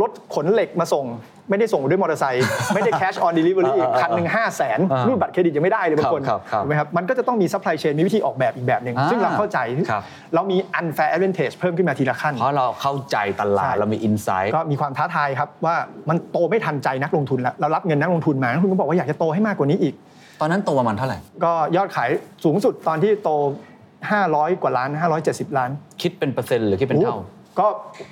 รถขนเหล็กมาส่ง ไม่ได้ส่งด้วยมอเตอร์ไซค์ไม่ได้ cash on delivery อ่าอ่าคันหนึ่งห้าแสนอ่ารุ่นบัตรเครดิตยังไม่ได้เลยบางคนครับครับถูกไหมครับมันก็จะต้องมี supply chain มีวิธีออกแบบอีกแบบหนึ่งอ่าซึ่งเราเข้าใจครับเรามี unfair advantage เพิ่มขึ้นมาทีละขั้น เพราะเราเข้าใจตลาดใช่เรามี insight ก็มีความท้าทายครับว่ามันโตไม่ทันใจนักลงทุนแล้วเรารับเงินนักลงทุนมานักลงทุนก็บอกว่าอยากจะโตให้มากกว่านี้อีก ตอนนั้นโตประมาณเท่าไหร่ก็ยอดขายสูงสุดตอนที่โต 500 กว่าล้าน 570 ล้าน คิดเป็นเปอร์เซ็นต์หรือคิดเป็นเท่าโอ้ก็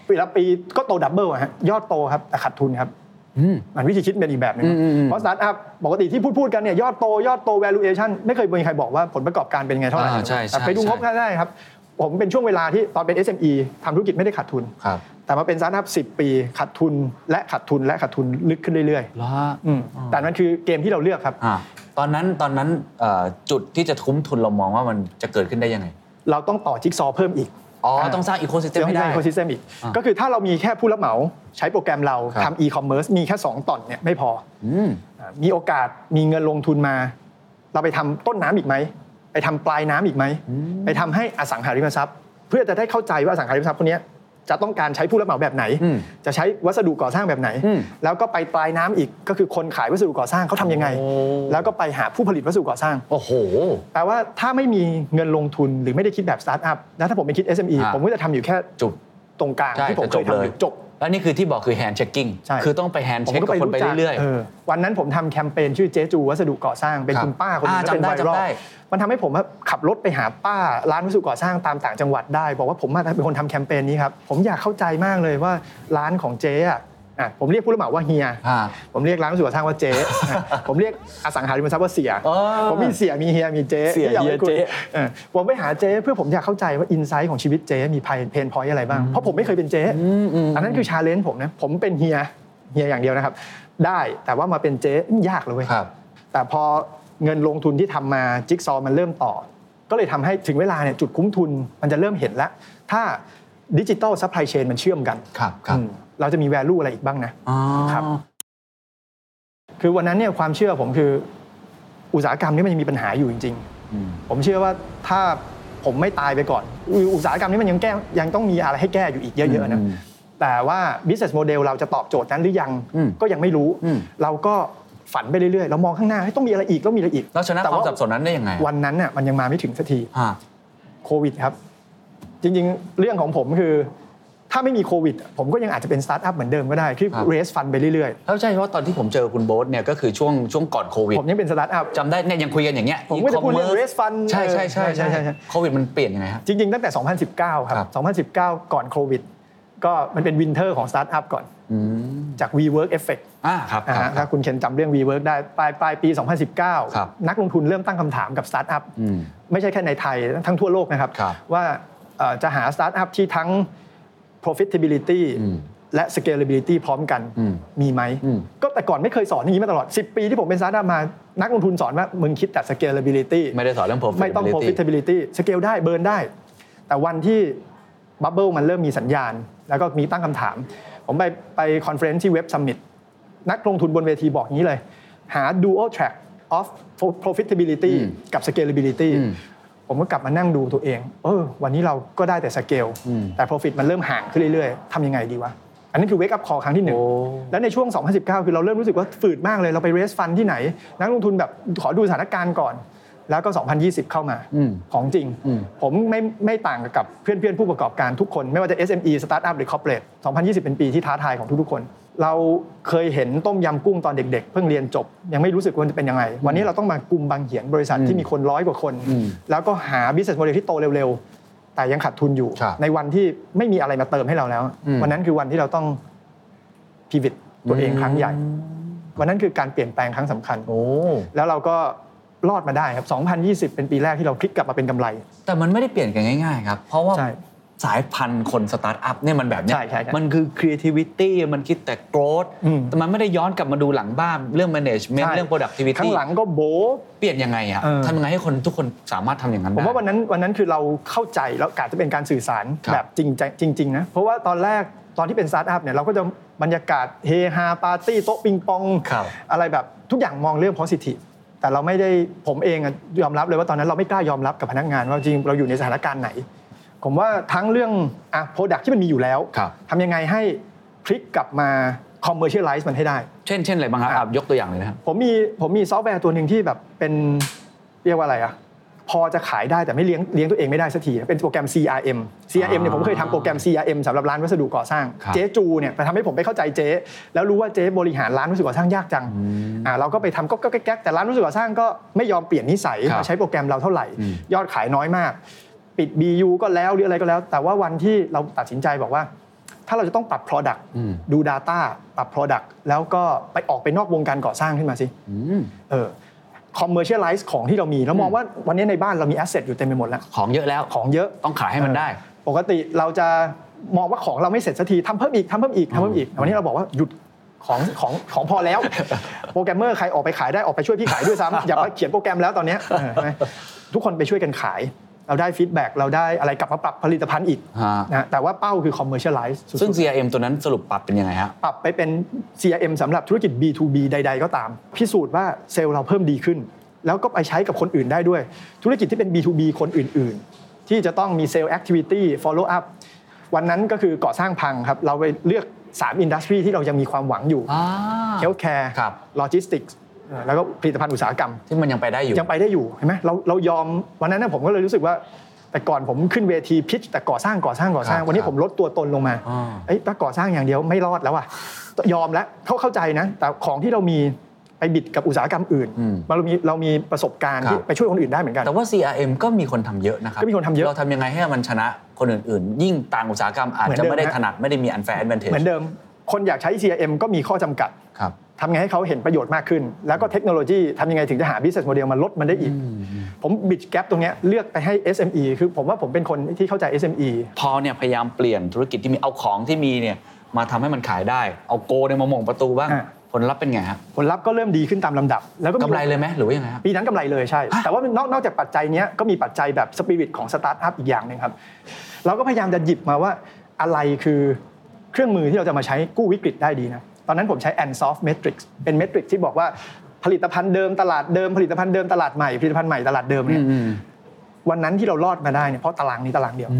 ปีละปีก็โต double อะฮะยอดโตครับแต่ขาดทุนครับ อืมมันวิธีคิดเป็นอีกแบบหนึ่งอืมอืมอืมเพราะสตาร์ทอัพปกติที่พูดพูดกันเนี่ยยอดโตยอดโต valuation ไม่เคยมีใครบอกว่าผลประกอบการเป็นไงเท่าไหร่อ่าใช่ใช่แต่ไปดูงบใช่ก็ได้ครับ ผมเป็นช่วงเวลาที่ตอนเป็น SME ทำธุรกิจไม่ได้ขาดทุนครับแต่มาเป็นสตาร์ทอัพ10ปีขาดทุนและขาดทุนและขาดทุนลึกขึ้นเรื่อยแล้วๆอืมแต่มันคือเกมที่เราเลือกครับอ่าตอนนั้นตอนนั้นเอ่อจุดที่จะคุ้มทุนเรามองว่ามันจะเกิดขึ้นได้ยังไง เราต้องต่อจิ๊กซอว์เพิ่มอีก อ๋อ ต้องสร้าง ecosystem ให้ได้ ecosystem อีกอ่าก็คือถ้าเรามีแค่ผู้รับเหมาใช้โปรแกรมเราครับทำอีคอมเมิร์ซมีแค่ 2ตอนเนี่ยไม่พออืมอ่ามีโอกาสมีเงินลงทุนมา เราไปทำต้นน้ำอีกไหม ไปทำปลายน้ำอีกไหม ไปทำให้อสังหาริมทรัพย์ เพื่อจะได้เข้าใจว่าอสังหาริมทรัพย์พวกเนี้ย จะต้องการใช้ผู้รับเหมาแบบไหนอืมจะใช้วัสดุก่อสร้างแบบไหนอืมแล้วก็ไปปลายน้ำอีกก็คือคนขายวัสดุก่อสร้างเขาทำยังไงโอ้แล้วก็ไปหาผู้ผลิตวัสดุก่อสร้างโอ้โหแปลว่าถ้าไม่มีเงินลงทุนหรือไม่ได้คิดแบบสตาร์ทอัพแล้วถ้าผมไปคิด SME อ่าผมก็จะทำอยู่แค่จุบตรงกลางใช่ที่ผมจะเคจบยทำอเลยยู่จบ แล้วนี่คือที่บอกคือแฮนด์เช็คกิ้งใช่ คือต้องไปแฮนด์ผมเช็คก็กับคนไปจัเรื่อยวันนั้นผมทำแคมเปญชื่อเจ๊จูวัสดุก่อสร้างเป็นครับคุณป้าคนหนึงอ่าแล้วเป็นจำได้ไวรัลจำได้ มันทำให้ผมอะขับรถไปหาป้าร้านวัสดุก่อสร้างตามต่างจังหวัดได้ บอกว่าผมอะเป็นคนทำแคมเปญนี้ครับผมอยากเข้าใจมากเลยว่าร้านของเจ๊อะอะ ผมเรียกผู้รับเหมาว่าเฮียอ่าผมเรียกร้านวัสดุก่อสร้างว่าเจ๊อะผมเรียกอสังหาริมทรัพย์ว่าเสี่ยอ๋อผมมีเสี่ยมีเฮียมีเจ๊เสี่ยที่อาเฮียไว้คุเจ๊เออผมไปหาเจ๊เพื่อผมอยากเข้าใจว่า insight ของชีวิตเจ๊มี pain point อะไรบ้างเพราะผมไม่เคยเป็นเจ๊อันนั้นคือ challenge ผมนะผมเป็นเฮียเฮียอย่างเดียวนะครับ ได้แต่ว่ามาเป็นเจ๊ยากเลยเว้ยครับแต่พอเงินลงทุนที่ทำมาจิ๊กซอว์มันเริ่มต่อ ก็เลยทำให้ถึงเวลาเนี่ยจุดคุ้มทุนมันจะเริ่มเห็นแล้ว ถ้า digital supply chain มันเชื่อมกันครับครับอืมเราจะมี value อะไรอีกบ้างนะอ๋อครับคือวันนั้นเนี่ยความเชื่อผมคืออุตสาหกรรมนี้มันยังมีปัญหาอยู่จริงอืมๆผมเชื่อว่าถ้าผมไม่ตายไปก่อนอุอุตสาหกรรมนี้มันยังแก้ยังต้องมีอะไรให้แก้อยู่อีกเยอะๆนะอืมแต่ว่า business model เราจะตอบโจทย์นั้นหรือยังอืมก็ยังไม่รู้อืมเราก็ฝันไปเรื่อยๆเรามองข้างหน้าให้ยต้องมีอะไรอีกต้องมีอะไรอีกแล้วชนะแต่ความสับสนนั้นได้ยังไง วันนั้นน่ะมันยังมาไม่ถึงสักทีฮะโควิดครับ จริงๆ เรื่องของผมคือ ถ้าไม่มีโควิด ผมก็ยังอาจจะเป็นสตาร์ทอัพเหมือนเดิมก็ได้คือครับ raise fund ไปเรื่อยแล้วใช่เพราะตอนที่ผมเจอคุณโบ๊ทเนี่ยก็คือช่วงช่วงก่อนโควิดๆผมยังเป็นสตาร์ทอัพจำได้เนี่ยยังคุยกันอย่างเงี้ยผมก็จะพูดเรื่อง e-commerce raise fund ใช่ใช่ใช่ใช่ใช่ใช่โควิดมันเปลี่ยนยังไงครับจริงๆ ตั้งแต่ 2019 ครัครับบ2019 ก่อนโควิดก็มันเป็น winter ของสตาร์ทอัพก่อนอืมจาก WeWork Effect อ่าครับอ่าครัฮะบถ้าคุณเคนจำเรื่อง WeWork ได้ปลายปลายปีครับ2019 นักลงทุนเริ่มตั้งคำถามกับสตาร์ทอัพอืมไม่ใช่แค่ในไทยทั้งทั่วโลกนะครับครับว่าเอ่อ จะหาสตาร์ทอัพที่ทั้ง profitability อืมและ scalability พร้อมกันอืมมีไหมอืมก็แต่ก่อนไม่เคยสอนอย่างนี้มาตลอด 10 ปีที่ผมเป็นสตาร์ทอัพมานักลงทุนสอนว่า มึงคิดแต่ scalability ไม่ได้สอนเรื่อง profitability ไม่ต้อง profitability scale ได้ burn ได้ แต่วันที่ bubble มันเริ่มมีสัญญาณ แล้วก็มีตั้งคำถาม ผมไปไป conference ที่ Web Summitนักลงทุนบนเวทีบอกอย่างนี้เลย หา dual track of profitability อืมกับ scalability อืม ผมก็กลับมานั่งดูตัวเอง เออ วันนี้เราก็ได้แต่สเกลอืมแต่ profit มันเริ่มห่างขึ้นเรื่อยๆทำยังไงดีวะ อันนี้คือ wake up call ครั้งที่หนึ่งโอ้แล้วในช่วง 2019 คือเราเริ่มรู้สึกว่าฝืดมากเลย เราไป raise fund ที่ไหน นักลงทุนแบบขอดูสถานการณ์ก่อน แล้วก็ 2020 เข้ามาอืมของจริงอืมผมไม่ไม่ต่างกับเพื่อนเพื่อนๆ ผู้ประกอบการทุกคน ไม่ว่าจะ SME Startup หรือ Corporate 2020 เป็นปีที่ท้าทายของทุกๆ คน เราเคยเห็นต้มยำกุ้งตอนเด็ก ๆ เพิ่งเรียนจบ ยังไม่รู้สึกว่ามันจะเป็นยังไง วันนี้เราต้องมากลุ่มบางเหียนบริษัทที่มีคนร้อยกว่าคนอืมแล้วก็หา business model ที่โตเร็วๆ แต่ยังขาดทุนอยู่ครับในวันที่ไม่มีอะไรมาเติมให้เราแล้วอืมวันนั้นคือวันที่เราต้อง pivot ตัวเองครั้งใหญ่ วันนั้นคือการเปลี่ยนแปลงครั้งสำคัญโอ้แล้วเราก็รอดมาได้ครับ 2020 เป็นปีแรกที่เราพลิกกลับมาเป็นกำไร แต่มันไม่ได้เปลี่ยนกันง่ายๆครับ เพราะว่าใช่ สายพันธุ์คนสตาร์ทอัพเนี่ยมันแบบเนี้ยใช่ใช่ใช่มันคือ creativity มันคิดแต่ growth อืมแต่มันไม่ได้ย้อนกลับมาดูหลังบ้านเรื่อง management ใช่เรื่อง productivity ข้างหลังก็โบ๊ทเปลี่ยนยังไงอะเออทำยังไงให้คนทุกคนสามารถทำอย่างนั้นผมได้ว่าวันนั้นวันนั้นคือเราเข้าใจแล้วกาจะเป็นการสื่อสารครับแบบจริงใจจริงๆนะเพราะว่าตอนแรกตอนที่เป็นสตาร์ทอัพเนี่ยเราก็จะบรรยากาศเฮฮาปาร์ตี้โต๊ะปิงปองครับอะไรแบบทุกอย่างมองเรื่อง positive แต่เราไม่ได้ผมเองอะยอมรับเลยว่าตอนนั้นเราไม่กล้ายอมรับกับพนักงานว่าจริงเราอยู่ในสถานการณ์ไหน ผมว่าทั้งเรื่องอะ product ที่มันมีอยู่แล้วครับทำยังไงให้พลิกกลับมา commercialize มันให้ได้ เช่นเช่นอะไรบ้างครับอะอะยกตัวอย่างเลยนะครับผมมีผมมีซอฟต์แวร์ตัวหนึ่งที่แบบเป็นเรียกว่าอะไรอะพอจะขายได้แต่ไม่เลี้ยงเลี้ยงตัวเองไม่ได้สักทีเป็นโปรแกรม CRM CRM เนี่ยผมเคยทำโปรแกรม CRM สำหรับร้านวัสดุก่อสร้างครับเจ๊จูเนี่ยไปทำให้ผมไปเข้าใจเจ๊แล้วรู้ว่าเจ๊บริหารร้านวัสดุก่อสร้างยากจังอ่าเราก็ไปทำก็ก็แก๊กๆแต่ร้านวัสดุก่อสร้างก็ไม่ยอมเปลี่ยนนิสัยครับมาใช้โปรแกรมเราเท่าไหร่อืมยอดขายน้อยมาก ปิด BU ก็แล้วหรืออะไรก็แล้ว แต่ว่าวันที่เราตัดสินใจบอกว่า ถ้าเราจะต้องปรับ Product อืมดู Data ปรับ Product แล้วก็ไปออกไปนอกวงการก่อสร้างขึ้นมาสิอืมเออ commercialize ของที่เรามี แล้วมองว่าวันนี้ในบ้านเรามี asset อยู่เต็มไปหมดแล้ว ของเยอะแล้วของเยอะต้องขายให้มันได้ ปกติเราจะมองว่าของเราไม่เสร็จสักทีทำเพิ่มอีกทำเพิ่มอีกทำเพิ่มอีกวันนี้เราบอกว่าหยุดของของของพอแล้ว โปรแกรมเมอร์ใครออกไปขายได้ออกไปช่วยพี่ขายด้วยซ้ำอย่าไปเขียนโปรแกรมแล้วตอนเนี้ยเออใช่ไหมทุกคนไปช่วยกันขาย เราได้ feedback เราได้อะไรกลับมาปรับผลิตภัณฑ์อีกฮะนะแต่ว่าเป้าคือ commercialize สุดๆซึ่ง CRM ตัวนั้นสรุปปรับเป็นยังไงฮะปรับไปเป็น CRM สำหรับธุรกิจ B2B ใด ๆ ก็ตาม พิสูจน์ว่าเซลล์เราเพิ่มดีขึ้น แล้วก็ไปใช้กับคนอื่นได้ด้วย ธุรกิจที่เป็น B2B คนอื่น ๆ ที่จะต้องมีเซลล์ activity follow up วันนั้นก็คือก่อสร้างพังครับเราไปเลือก3อินดัสทรีที่เรายังมีความหวังอยู่อ่า healthcare ครับ logistics เอ่อ แล้วก็ผลิตภัณฑ์อุตสาหกรรมที่มันยังไปได้อยู่ยังไปได้อยู่เห็นไหมเราเรายอมวันนั้นนะผมก็เลยรู้สึกว่าแต่ก่อนผมขึ้นเวทีพิชแต่ก่อสร้างก่อสร้างก่อสร้างครับวันนี้ครับผมลดตัวตนลงมาอ่าเอ้ยถ้าก่อสร้างอย่างเดียวไม่รอดแล้วอะยอมแล้วเขาเข้าใจนะ แต่ของที่เรามีไปบิดกับอุตสาหกรรมอื่นอืมเรามีเรามีประสบการณ์ครับที่ไปช่วยคนอื่นได้เหมือนกัน แต่ว่า CRM ก็มีคนทำเยอะนะครับก็มีคนทำเยอะเราทำยังไงให้มันชนะคนอื่นๆ ยิ่งต่างอุตสาหกรรมอาจเหมือนจะเดิมไม่ได้ฮะถนัดไม่ได้มี unfair advantage เหมือนเดิม คนอยากใช้ CRM ก็มีข้อจำกัดครับ ทำไงให้เขาเห็นประโยชน์มากขึ้น แล้วก็เทคโนโลยีทำยังไงถึงจะหา business model มาลดมันได้อีก ผมบิดแก p ตรงเนี้ยเลือกไปให้ SME คือผมว่าผมเป็นคนที่เข้าใจ SME พอเนี่ยพยายามเปลี่ยนธุรกิจที่มีเอาของที่มีเนี่ยมาทำให้มันขายได้ เอาโกเนี่ยมาหม่งประตูบ้างอะผลลัพธ์เป็นไงฮะผลลัพธ์ก็เริ่มดีขึ้นตามลำดับ แล้วก็มีกำไรเลยไหมหรือว่ายังไงครับปีนั้นกำไรเลยใช่ แต่ว่านอกนอกจากปัจจัยเนี้ยก็มีปัจจัยแบบสปิริตของสตาร์ทอัพอีกอย่างหนึ่งครับ เราก็พยายามจะหยิบมาว่าอะไรคือเครื่องมือที่เราจะมาใช้กู้วิกฤตได้ดีนะต อนนั้นผมใช้ Ansoff Matrix เป็น matrix ที่บอกว่าผลิตภัณฑ์เดิมตลาดเดิมผลิตภัณฑ์เดิมตลาดใหม่ผลิตภัณฑ์ใหม่ตลาดเดิมเนี่ยวันนั้นที่เรารอดมาได้เนี่ยเพราะตารางนี้ตารางเดียว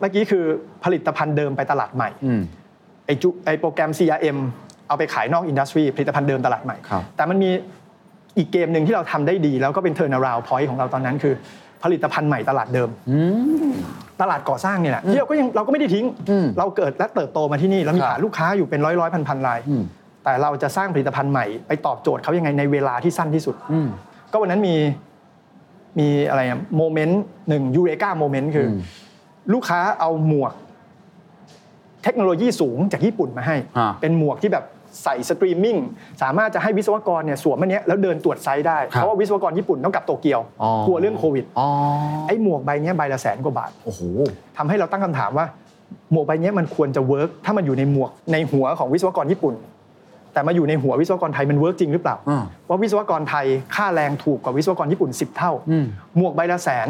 เมื่อกี้คือผลิตภัณฑ์เดิมไปตลาดใหม่อืมไอจุไอโปรแกรม CRM เอาไปขายนอกอินดัสทรีผลิตภัณฑ์เดิมตลาดใหม่ครับแต่มันมีอีกเกมหนึ่งที่เราทำได้ดี แล้วก็เป็น turn around point ของเราตอนนั้นคือ ผลิตภัณฑ์ใหม่ตลาดเดิมตลาดก่อสร้างเนี่ยแหละที่เราก็ยังเราก็ไม่ได้ทิ้งอืมเราเกิดและเติบโตมาที่นี่เรามีครับฐานลูกค้าอยู่เป็นร้อยร้อยพันพันรายอืมแต่เราจะสร้างผลิตภัณฑ์ใหม่ไปตอบโจทย์เขายังไงในเวลาที่สั้นที่สุดอืมก็วันนั้นมีมีอะไร moment หนึ่ง eureka moment คืออืมลูกค้าเอาหมวก เทคโนโลยีสูงจากญี่ปุ่นมาให้อ่าเป็นหมวกที่แบบ ใส่สตรีมมิ่งสามารถจะให้วิศวกรเนี่ยสวมอันเนี้ยแล้วเดินตรวจ site ได้ครับเพราะว่าวิศวกรญี่ปุ่นต้องกลับโตเกียวอ๋อกลัวเรื่องโควิดอ๋อไอ้หมวกใบเนี้ยใบละแสนกว่าบาทโอ้โหทำให้เราตั้งคำถามว่า หมวกใบเนี้ยมันควรจะ work ถ้ามันอยู่ในหมวกในหัวของวิศวกรญี่ปุ่น แต่มาอยู่ในหัววิศวกรไทยมัน work จริงหรือเปล่าอ่าว่าวิศวกรไทยค่าแรงถูกกว่าวิศวกรญี่ปุ่น 10 เท่าอืมหมวกใบละแสน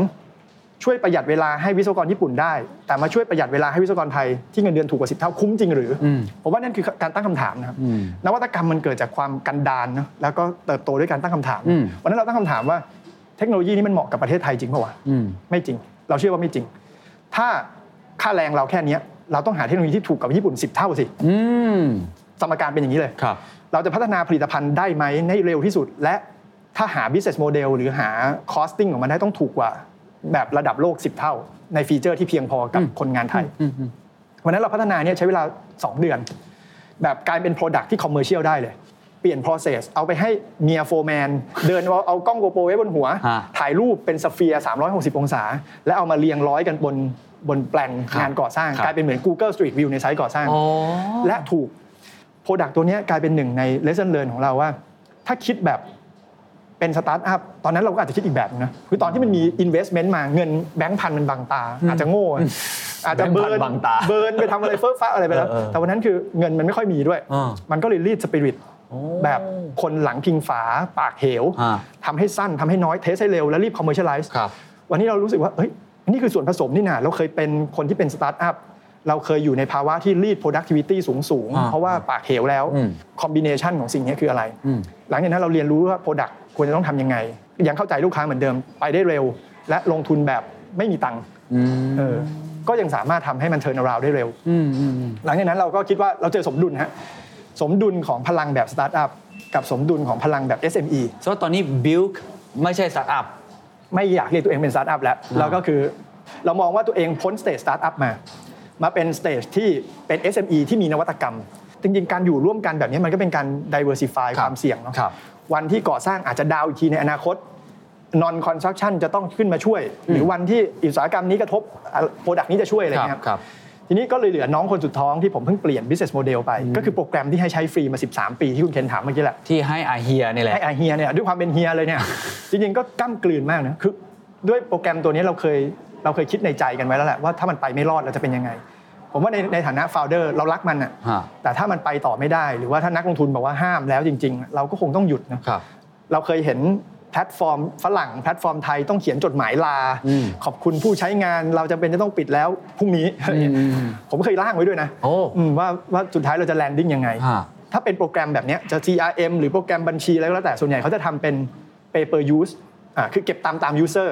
ช่วยประหยัดเวลาให้วิศวกรญี่ปุ่นได้ แต่มาช่วยประหยัดเวลาให้วิศวกรไทยที่เงินเดือนถูกกว่า10เท่าคุ้มจริงหรืออมผมว่านั่นคือการตั้งคำถามนะครับอืมนวัตกรรมมันเกิดจากความกันดารเนอะแล้วก็เติบโตด้วยการตั้งคำถามอืมวันนั้นเราตั้งคำถามว่าเทคโนโลยีนี้มันเหมาะกับประเทศไทยจริงเปล่าวะอืมไม่จริง เราเชื่อว่าไม่จริง ถ้าค่าแรงเราแค่เนี้ยเราต้องหาเทคโนโลยีที่ถูกกับญี่ปุ่น 10 เท่าสิอืมสมการเป็นอย่างนี้เลยครับ เราจะพัฒนาผลิตภัณฑ์ได้ไหมในเร็วที่สุด และถ้าหา business model หรือหา costing ของมันได้ต้องถูกกว่า แบบระดับโลก 10 เท่า ใน feature ที่เพียงพอกับคนงานไทยวันนั้นเราพัฒนาเนี่ยใช้เวลา 2 เดือน แบบกลายเป็น product ที่ commercial ได้เลยเปลี่ยน process เอาไปให้เมียโฟร์แมนเดินเอาเอากล้อง GoPro ไว้บนหัวฮะถ่ายรูปเป็น sphere 360 องศา แล้วเอามาเรียงร้อยกันบนบนแปลนครับงานก่อสร้างครับกลายเป็นเหมือน Google Street View ใน site ก่อสร้างอ๋อและถูก Product ตัวเนี้ยกลายเป็นหนึ่งใน lesson learn ของเราว่า ถ้าคิดแบบ เป็นสตาร์ทอัพตอนนั้นเราก็อาจจะคิดอีกแบบนึงนะคือตอนที่มันมี investment มาเงินแบงค์พันมันบังตา อาจจะโง่อะอาจจะแบงค์พัร์นนบังตา burn ไปทำอะไรเฟ้อฟ้าอะไรไปแล้วเออเออแต่วันนั้นคือเงินมันไม่ค่อยมีด้วยอ่ามันก็เลยรีดสปิริตแบบคนหลังพิงฝาปากเหวอ่าทำให้สั้นทำให้น้อย test ให้เร็วแล้วรีบ commercialize ครับวันนี้เรารู้สึกว่าเฮ้ยนี่คือส่วนผสมนี่นะเราเคยเป็นคนที่เป็นสตาร์ทอัพเราเคยอยู่ในภาวะที่รีด productivity สูงสูงๆอ่าเพราะว่าปากเหวแล้วอืม combination ของสิ่งนี้คืออะไรอืมหลังจากนั้นเราเรียนรู้ว่า Product ควรจะต้องทำยังไง ยังเข้าใจลูกค้าเหมือนเดิมไปได้เร็ว และลงทุนแบบไม่มีตังค์อืมเออก็ยังสามารถทำให้มัน turn around ได้เร็วอืมอืมอืมหลังจากนั้นเราก็คิดว่าเราเจอสมดุลฮะสมดุลของพลังแบบสตาร์ทอัพกับสมดุลของพลังแบบ SME so ตอนนี้ Builk ไม่ใช่สตาร์ทอัพไม่อยากเรียกตัวเองเป็นสตาร์ทอัพแล้วอ่าแล้วก็คือเรามองว่าตัวเองพ้น stage สตาร์ทอัพมา มาเป็น stage ที่เป็น SME ที่มีนวัตกรรม จริงๆ การอยู่ร่วมกันแบบนี้มันก็เป็นการ diversify ครับความเสี่ยงเนาะครับ วันที่ก่อสร้างอาจจะ down อีกทีในอนาคต non construction จะต้องขึ้นมาช่วย หรือวันที่อุตสาหกรรมนี้กระทบ product นี้จะช่วยอะไรเงี้ยครับทีนี้ก็เลยเหลือน้องคนสุดท้องที่ผมเพิ่งเปลี่ยน business model ไป ก็คือโปรแกรมที่ให้ใช้ฟรีมา 13 ปีที่คุณเคนถามเมื่อกี้แหละที่ให้อาเฮียนี่แหละให้อาเฮียเนี่ยด้วยความเป็นเฮียเลยเนี่ยจริงๆก็กล้ำกลืนมากนะคือด้วยโปรแกรมตัวนี้เราเคยเราเคยคิดในใจกันไว้แล้วแหละว่าถ้ามันไปไม่รอดเราจะเป็นยังไง ผมว่าในในฐานะ founder เรารักมันอะฮะแต่ถ้ามันไปต่อไม่ได้ หรือว่าถ้านักลงทุนบอกว่าห้ามแล้วจริง ๆ เราก็คงต้องหยุดนะครับเราเคยเห็นแพลตฟอร์มฝรั่งแพลตฟอร์มไทยต้องเขียนจดหมายลาอืมขอบคุณผู้ใช้งานเราจะเป็นจะต้องปิดแล้วพรุ่งนี้ ผมเคยร่างไว้ด้วยนะโอ้อืมว่าว่าสุดท้ายเราจะ landing ยังไงฮะถ้าเป็นโปรแกรมแบบเนี้ยจะ CRM หรือโปรแกรมบัญชีอะไรก็แล้วแต่ส่วนใหญ่เขาจะทำเป็น pay per use อ่าคือเก็บตามตาม user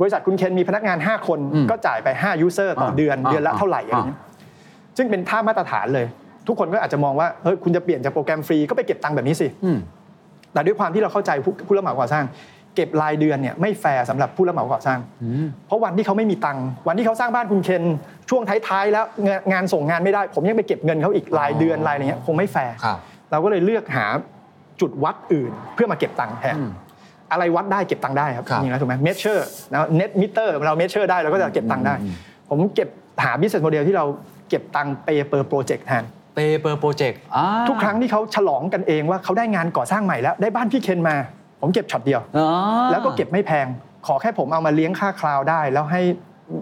บริษัทคุณเคนมีพนักงาน 5 คนอืมก็จ่ายไป 5 user ต่อเดือนอ่าเดือนละอ่าเท่าไหร่อะไรเงี้ย ซึ่งเป็นท่ามาตรฐานเลย ทุกคนก็อาจจะมองว่าเฮ้ยคุณจะเปลี่ยนจากโปรแกรมฟรีก็ไปเก็บตังค์แบบนี้สิอืมแต่ด้วยความที่เราเข้าใจผู้ผู้รับเหมาก่อสร้าง เก็บรายเดือนเนี่ยไม่แฟร์สำหรับผู้รับเหมาก่อสร้าง เพราะวันที่เขาไม่มีตังค์วันที่เขาสร้างบ้านคุณเคนช่วงท้ายๆแล้วงานงานส่งงานไม่ได้ ผมยังไปเก็บเงินเขาอีกรายเดือนรายอะไรเงี้ยคงไม่แฟร์ครับเราก็เลยเลือกหาจุดวัดอื่นเพื่อมาเก็บตังค์แทนอืมอะไรวัดได้เก็บตังค์ได้ครับครับจริงๆแล้วถูกไหม measure นะเน็ตมิเตอร์เรา measure ได้เราก็จะเก็บตังค์ได้ ผมเก็บหา business model ที่เราเก็บตังค์ pay per project แทน pay per project ทุกครั้งที่เขาฉลองกันเองว่าเขาได้งานก่อสร้างใหม่แล้วได้บ้านพี่เคนมา ผมเก็บช็อตเดียวแล้วก็เก็บไม่แพง ขอแค่ผมเอามาเลี้ยงค่า cloud ได้ แล้วให้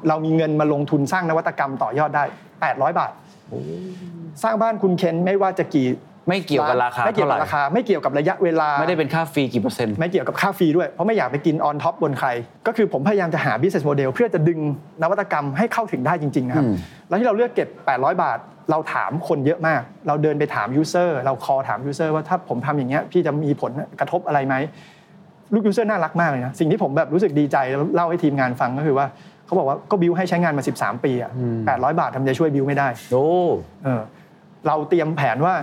เรามีเงินมาลงทุนสร้างนวัตกรรมต่อยอดได้ 800 บาทสร้างบ้านคุณเคนไม่ว่าจะกี่ ไม่เกี่ยวกับราคาไม่เกี่ยวเท่าไหร่กับราคาไม่เกี่ยวกับระยะเวลา ไม่ได้เป็นค่า fee กี่เปอร์เซ็นต์ไม่เกี่ยวกับค่า fee ด้วยเพราะไม่อยากไปกิน on top บนใคร ก็คือผมพยายามจะหา business model เพื่อจะดึงนวัตกรรมให้เข้าถึงได้จริงๆนะครับอืมแล้วที่เราเลือกเก็บ 800 บาท เราถามคนเยอะมาก เราเดินไปถาม user เรา call ถาม user ว่าถ้าผมทำอย่างเงี้ยพี่จะมีผลกระทบอะไรไหมลูก user น่ารักมากเลยนะสิ่งที่ผมแบบรู้สึกดีใจแล้วเล่าให้ทีมงานฟังก็คือว่าเขาบอกว่าก็บิวให้ใช้งานมา 13 ปีอะ800 บาททำไมจะช่วย Builk ไม่ได้ โอ้เออเราเตรียมแผนว่า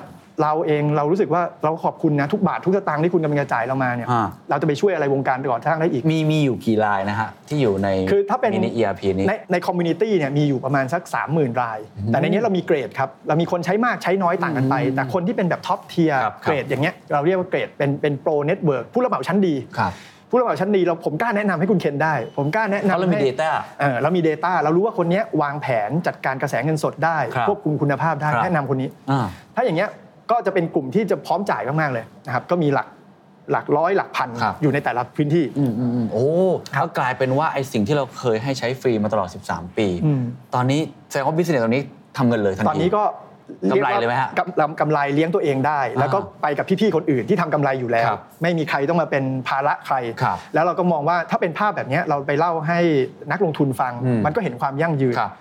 เราเองเรารู้สึกว่าเราขอบคุณนะทุกบาททุกสตางค์ที่คุณกำลังจะจ่ายเรามาเนี่ยอ่าเราจะไปช่วยอะไรวงการก่อสร้างได้อีกมีมีอยู่กี่รายนะฮะที่อยู่ในคือถ้าเป็นมินิ ERP นี้ในใน community เนี่ยมีอยู่ประมาณสัก 30,000 ราย แต่ในนี้เรามีเกรดครับเรามีคนใช้มากใช้น้อยต่างกันไป แต่คนที่เป็นแบบ top tier ครับครับเกรดอย่างเงี้ยเราเรียกว่าเกรดเป็นเป็น pro network ผู้รับเหมาชั้นดีครับผู้รับเหมาชั้นดีเราผมกล้าแนะนำให้คุณเคนได้ ผมกล้าแนะนำเพราะเรามีให้ data เออเรามี Data เรารู้ว่าคนเนี้ยวางแผนจัดการกระแสเงินสดได้ครับควบคุมคุณภาพได้ครับแนะนำคนนี้อ่าถ้าอย่างเงี้ย ก็จะเป็นกลุ่มที่จะพร้อมจ่ายมากๆเลยนะครับก็มีหลักหลักร้อยหลักพันครับ อยู่ในแต่ละพื้นที่ อืมอืมอืมโอ้แล้วกลายเป็นว่าไอ้สิ่งที่เราเคยให้ใช้ฟรีมาตลอด 13 ปี อืม ตอนนี้แสดงว่า business ตอนนี้ทำเงินเลยทันที ตอนนี้ก็กำไรเลยไหมฮะกำกำกำไรเลี้ยงตัวเองได้ แล้วก็ไปกับพี่ๆคนอื่นที่ทำกำไรอยู่แล้ว ครับไม่มีใครต้องมาเป็นภาระใคร ครับแล้วเราก็มองว่าถ้าเป็นภาพแบบเนี้ยเราไปเล่าให้นักลงทุนฟัง อืมมันก็เห็นความยั่งยืน ครับ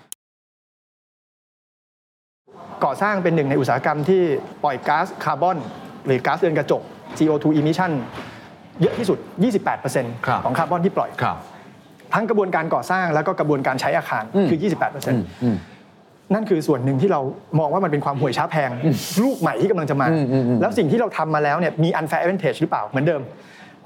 ก่อสร้างเป็นหนึ่งในอุตสาหกรรมที่ปล่อยก๊าซคาร์บอนหรือก๊าซเรือนกระจก CO2 emission เยอะที่สุด 28%ครับของคาร์บอนที่ปล่อยครับทั้งกระบวนการก่อสร้างแล้วก็กระบวนการใช้อาคารอืมคืออืม28%อืมนั่นคือส่วนหนึ่งที่เรามองว่ามันเป็นความห่วยช้าแพง ลูกใหม่ที่กำลังจะมาอืมอืมอืมแล้วสิ่งที่เราทำมาแล้วเนี่ยมี unfair advantage หรือเปล่าเหมือนเดิม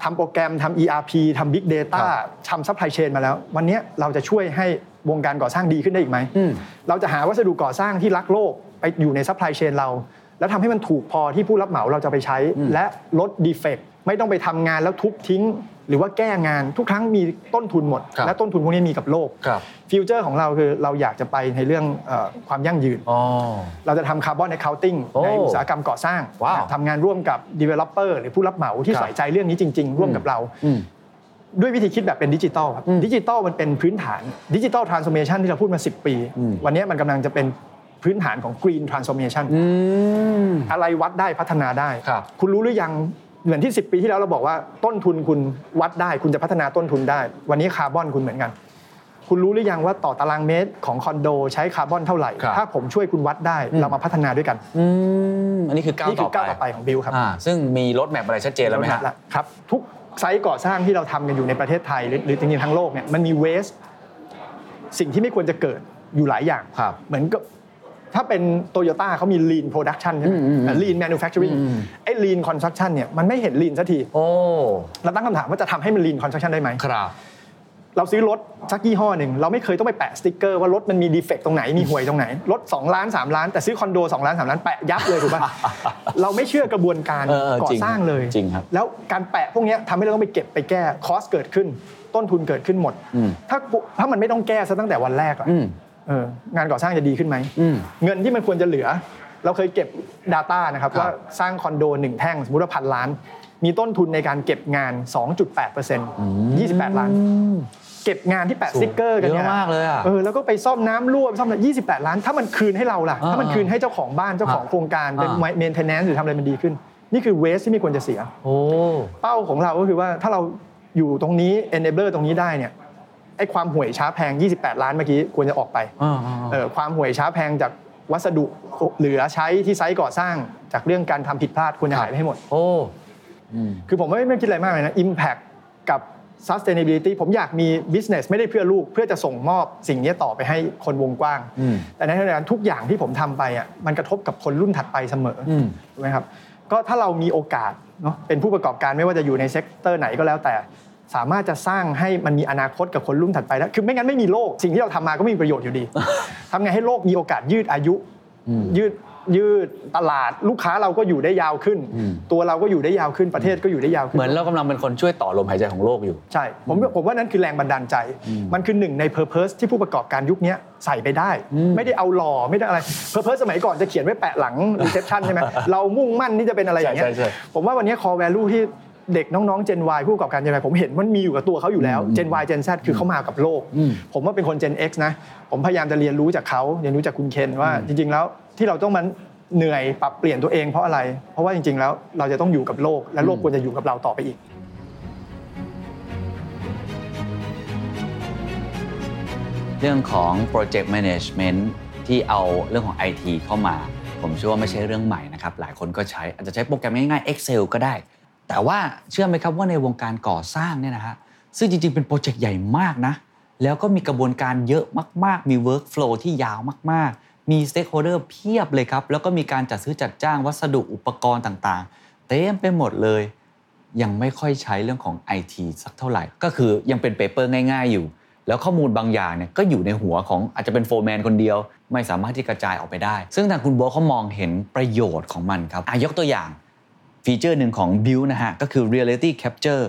ทำโปรแกรมทำ ERP ทำ Big Data ทำ supply chain มาแล้ว วันเนี้ยเราจะช่วยให้วงการก่อสร้างดีขึ้นได้อีกไหมอืมเราจะหาวัสดุก่อสร้างที่รักโลก ไปอยู่ใน supply chain เรา แล้วทำให้มันถูกพอที่ผู้รับเหมาเราจะไปใช้ และลด defect ไม่ต้องไปทำงานแล้วทุบทิ้ง หรือว่าแก้งานทุกครั้งมีต้นทุนหมดครับและต้นทุนพวกนี้มีกับโลกครับฟิวเจอร์ของเราคือเราอยากจะไปในเรื่องเออความยั่งยืนอ๋อเราจะทำคาร์บอน a c c o u n t i n g โอ้ในอุตสาหกรรมก่อสร้างว้าวทำงานร่วมกับ developer หรือผู้รับเหมาที่ครับใส่ใจเรื่องนี้จริง ๆ ร่วมกับเราอืมด้วยวิธีคิดแบบเป็นดิจิตอลครับอืมดิจิตอลมันเป็นพื้นฐาน Digital Transformation ที่เราพูดมา 10 ปีอืมวันนี้มันกำลังจะเป็น พื้นฐานของ Green Transformation อืมอะไรวัดได้พัฒนาได้ครับคุณรู้หรือยังเหมือนที่ 10 ปีที่แล้วเราบอกว่าต้นทุนคุณวัดได้ คุณจะพัฒนาต้นทุนได้ วันนี้คาร์บอนคุณเหมือนกัน คุณรู้หรือยังว่าต่อตารางเมตรของคอนโดใช้คาร์บอนเท่าไหร่ครับถ้าผมช่วยคุณวัดได้อืมเรามาพัฒนาด้วยกันอืมอันนี้คือก้าวต่อ นี่คือก้าวต่อไปของ Builk ครับอ่าซึ่งมี roadmap อะไรชัดเจนแล้วไหมฮะละครับทุกไซต์ก่อสร้างที่เราทำกันอยู่ในประเทศไทยหรือหรือจริงๆทั้งโลกเนี่ยมันมีเวสสิ่งที่ไม่ควรจะเกิดอยู่หลายอย่างครับเหมือนกับ ถ้าเป็นโตโยต้าเขามี lean production ใช่ไหมอืมอืมอืม lean manufacturing อืมไอ้ lean construction เนี่ยมันไม่เห็น lean สักทีโอ้เราตั้งคำถามว่าจะทำให้มัน lean construction ได้ไหมครับ เราซื้อรถสักยี่ห้อหนึ่งเราไม่เคยต้องไปแปะสติ๊กเกอร์ว่ารถมันมีดีเฟกตรงไหนมีห่วยตรงไหน รถ 2 ล้าน 3 ล้านแต่ซื้อคอนโด 2 ล้าน 3 ล้านแปะยับเลยถูกป่ะเราไม่เชื่อกระบวนการเออเออก่อจริง สร้างเลย จริงครับ แล้วการแปะพวกเนี้ยทำให้เราต้องไปเก็บไปแก้คอสเกิดขึ้น ต้นทุนเกิดขึ้นหมดอืมถ้าถ้ามันไม่ต้องแก้ซะตั้งแต่วันแรกอะอืมเออ งานก่อสร้างจะดีขึ้นไหมอืมเงินที่มันควรจะเหลือ เราเคยเก็บ Data นะครับครับว่าสร้างคอนโดหนึ่งแท่งสมมติว่าพันล้าน มีต้นทุนในการเก็บงาน 2.8% 28 ล้าน เก็บงานที่แปะสติ๊กเกอร์กันเนี่ยเยอะมากเลยอะเออแล้วก็ไปซ่อมน้ำรั่วซ่อมอะไร28 ล้าน ถ้ามันคืนให้เราล่ะอ่าถ้ามันคืนให้เจ้าของบ้านเจ้าของอ่าโครงการเป็นอ่าเมนเทนแนนซ์หรือทำอะไรมันดีขึ้น นี่คือเวสที่ไม่ควรจะเสียโอ้เป้าของเราก็คือว่าถ้าเราอยู่ตรงนี้ enabler ตรงนี้ได้เนี่ย ไอ้ความห่วยช้าแพง 28 ล้านเมื่อกี้ควรจะออกไปอ่าเออความห่วยช้าแพงจากวัสดุเหลือใช้ที่ไซต์ก่อสร้างจากเรื่องการทำผิดพลาดควรจะหายไปให้หมด โอ้อืมคือผมไม่ไม่คิดอะไรมากเลยนะ Impact กับ sustainability ผมอยากมี business ไม่ได้เพื่อลูก เพื่อจะส่งมอบสิ่งนี้ต่อไปให้คนวงกว้างอืมแต่ในขณะเดียวกันทุกอย่างที่ผมทำไปอะมันกระทบกับคนรุ่นถัดไปเสมออืมถูกไหมครับก็ถ้าเรามีโอกาสเนาะเป็นผู้ประกอบการไม่ว่าจะอยู่ใน sector ไหนก็แล้วแต่ สามารถจะสร้างให้มันมีอนาคตกับคนรุ่นถัดไปได้คือไม่งั้นไม่มีโลกสิ่งที่เราทำมาก็ไม่มีประโยชน์อยู่ดีทำไงให้โลกมีโอกาสยืดอายุอืมยืดยืดตลาดลูกค้าเราก็อยู่ได้ยาวขึ้นอืมตัวเราก็อยู่ได้ยาวขึ้นประเทศก็อยู่ได้ยาวขึ้นเหมือนเรากำลังเป็นคนช่วยต่อลมหายใจของโลกอยู่ ใช่ ผมผมว่านั้นคือแรงบันดาลใจ มันคือหนึ่งใน Purpose ที่ผู้ประกอบการยุคนี้ใส่ไปได้ ไม่ได้เอาหล่อไม่ได้อะไร Purpose สมัยก่อนจะเขียนไว้แปะหลัง reception ใช่ไหมเรามุ่งมั่นที่จะเป็นอะไรอย่างเงี้ยใช่ใช่ใช่ผมว่าวันนี้ core value ที่ เด็กน้องๆ Gen Y ผู้ประกอบการ Gen Y ผมเห็นมันมีอยู่กับตัวเขาอยู่แล้ว Gen Y Gen Z คือเขามากับโลกอืมผมว่าเป็นคน Gen X นะผมพยายามจะเรียนรู้จากเขาเรียนรู้จากคุณเคนว่าจริง ๆ แล้วที่เราต้องมันเหนื่อยปรับเปลี่ยนตัวเองเพราะอะไร เพราะว่าจริง ๆ แล้วเราจะต้องอยู่กับโลก และโลกควรจะอยู่กับเราต่อไปอีกเรื่องของ Project Management ที่เอาเรื่องของ IT เข้ามา ผมเชื่อว่าไม่ใช่เรื่องใหม่นะครับ หลายคนก็ใช้อาจจะใช้โปรแกรมง่ายๆ Excel ก็ได้ แต่ว่าเชื่อไหมครับว่าในวงการก่อสร้างเนี่ยนะฮะซึ่งจริงๆ เป็นโปรเจกต์ใหญ่มากนะ แล้วก็มีกระบวนการเยอะมาก ๆ มี Workflow ที่ยาวมาก ๆ มี Stakeholder เพียบเลยครับ แล้วก็มีการจัดซื้อจัดจ้างวัสดุอุปกรณ์ต่างๆ เต็มไปหมดเลย ยังไม่ค่อยใช้เรื่องของ IT สักเท่าไหร่ ก็คือยังเป็น paper ง่าย ๆ อยู่ แล้วข้อมูลบางอย่างเนี่ยก็อยู่ในหัวของอาจจะเป็น foreman คนเดียว ไม่สามารถที่กระจายออกไปได้ ซึ่งทางคุณโบเขามองเห็นประโยชน์ของมันครับอะยกตัวอย่าง feature หนึ่งของ Builk นะฮะก็คือ Reality Capture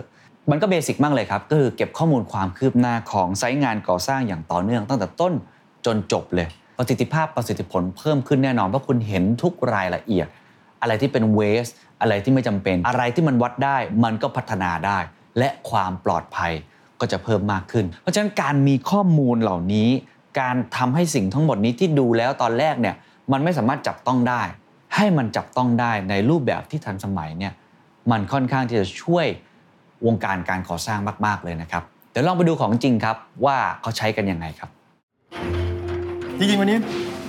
มันก็ basic มากเลยครับก็คือเก็บข้อมูลความคืบหน้าของ site งานก่อสร้างอย่างต่อเนื่องตั้งแต่ต้นจนจบเลย ประสิทธิภาพประสิทธิผลเพิ่มขึ้นแน่นอนเพราะคุณเห็นทุกรายละเอียด อะไรที่เป็น wasteอะไรที่ไม่จำเป็น อะไรที่มันวัดได้ มันก็พัฒนาได้ และความปลอดภัยก็จะเพิ่มมากขึ้น เพราะฉะนั้นการมีข้อมูลเหล่านี้ การทำให้สิ่งทั้งหมดนี้ที่ดูแล้วตอนแรกเนี่ยมันไม่สามารถจับต้องได้ ให้มันจับต้องได้ในรูปแบบที่ทันสมัยเนี่ยมันค่อนข้างที่จะช่วยวงการการก่อสร้างมาก ๆ เลยนะครับ เดี๋ยวลองไปดูของจริงครับว่าเขาใช้กันยังไงครับ จริง ๆ วันนี้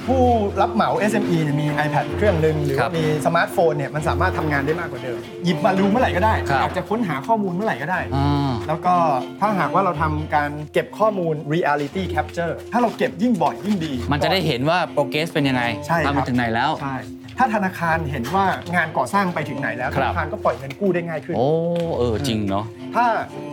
ผู้รับเหมา SME เนี่ยมี iPad เครื่องหนึ่งหรือครัว่าบมีสมาร์ทโฟนเนี่ยมันสามารถทำงานได้มากกว่าเดิม หยิบมาดูเมื่อไหร่ก็ได้ครับอยากจะค้นหาข้อมูลเมื่อไหร่ก็ได้อ่าแล้วก็ถ้าหากว่าเราทำการเก็บข้อมูล reality capture ถ้าเราเก็บยิ่งบ่อยยิ่งดี มันจะได้เห็นว่าโปรเกรสเป็นยังไงใช่ครับทำไปถึงไหนแล้วใช่ ถ้าธนาคารเห็นว่างานก่อสร้างไปถึงไหนแล้วคธรับนาคารก็ปล่อยเงินกู้ได้ง่ายขึ้น โอ้เออจริงเนาะถ้า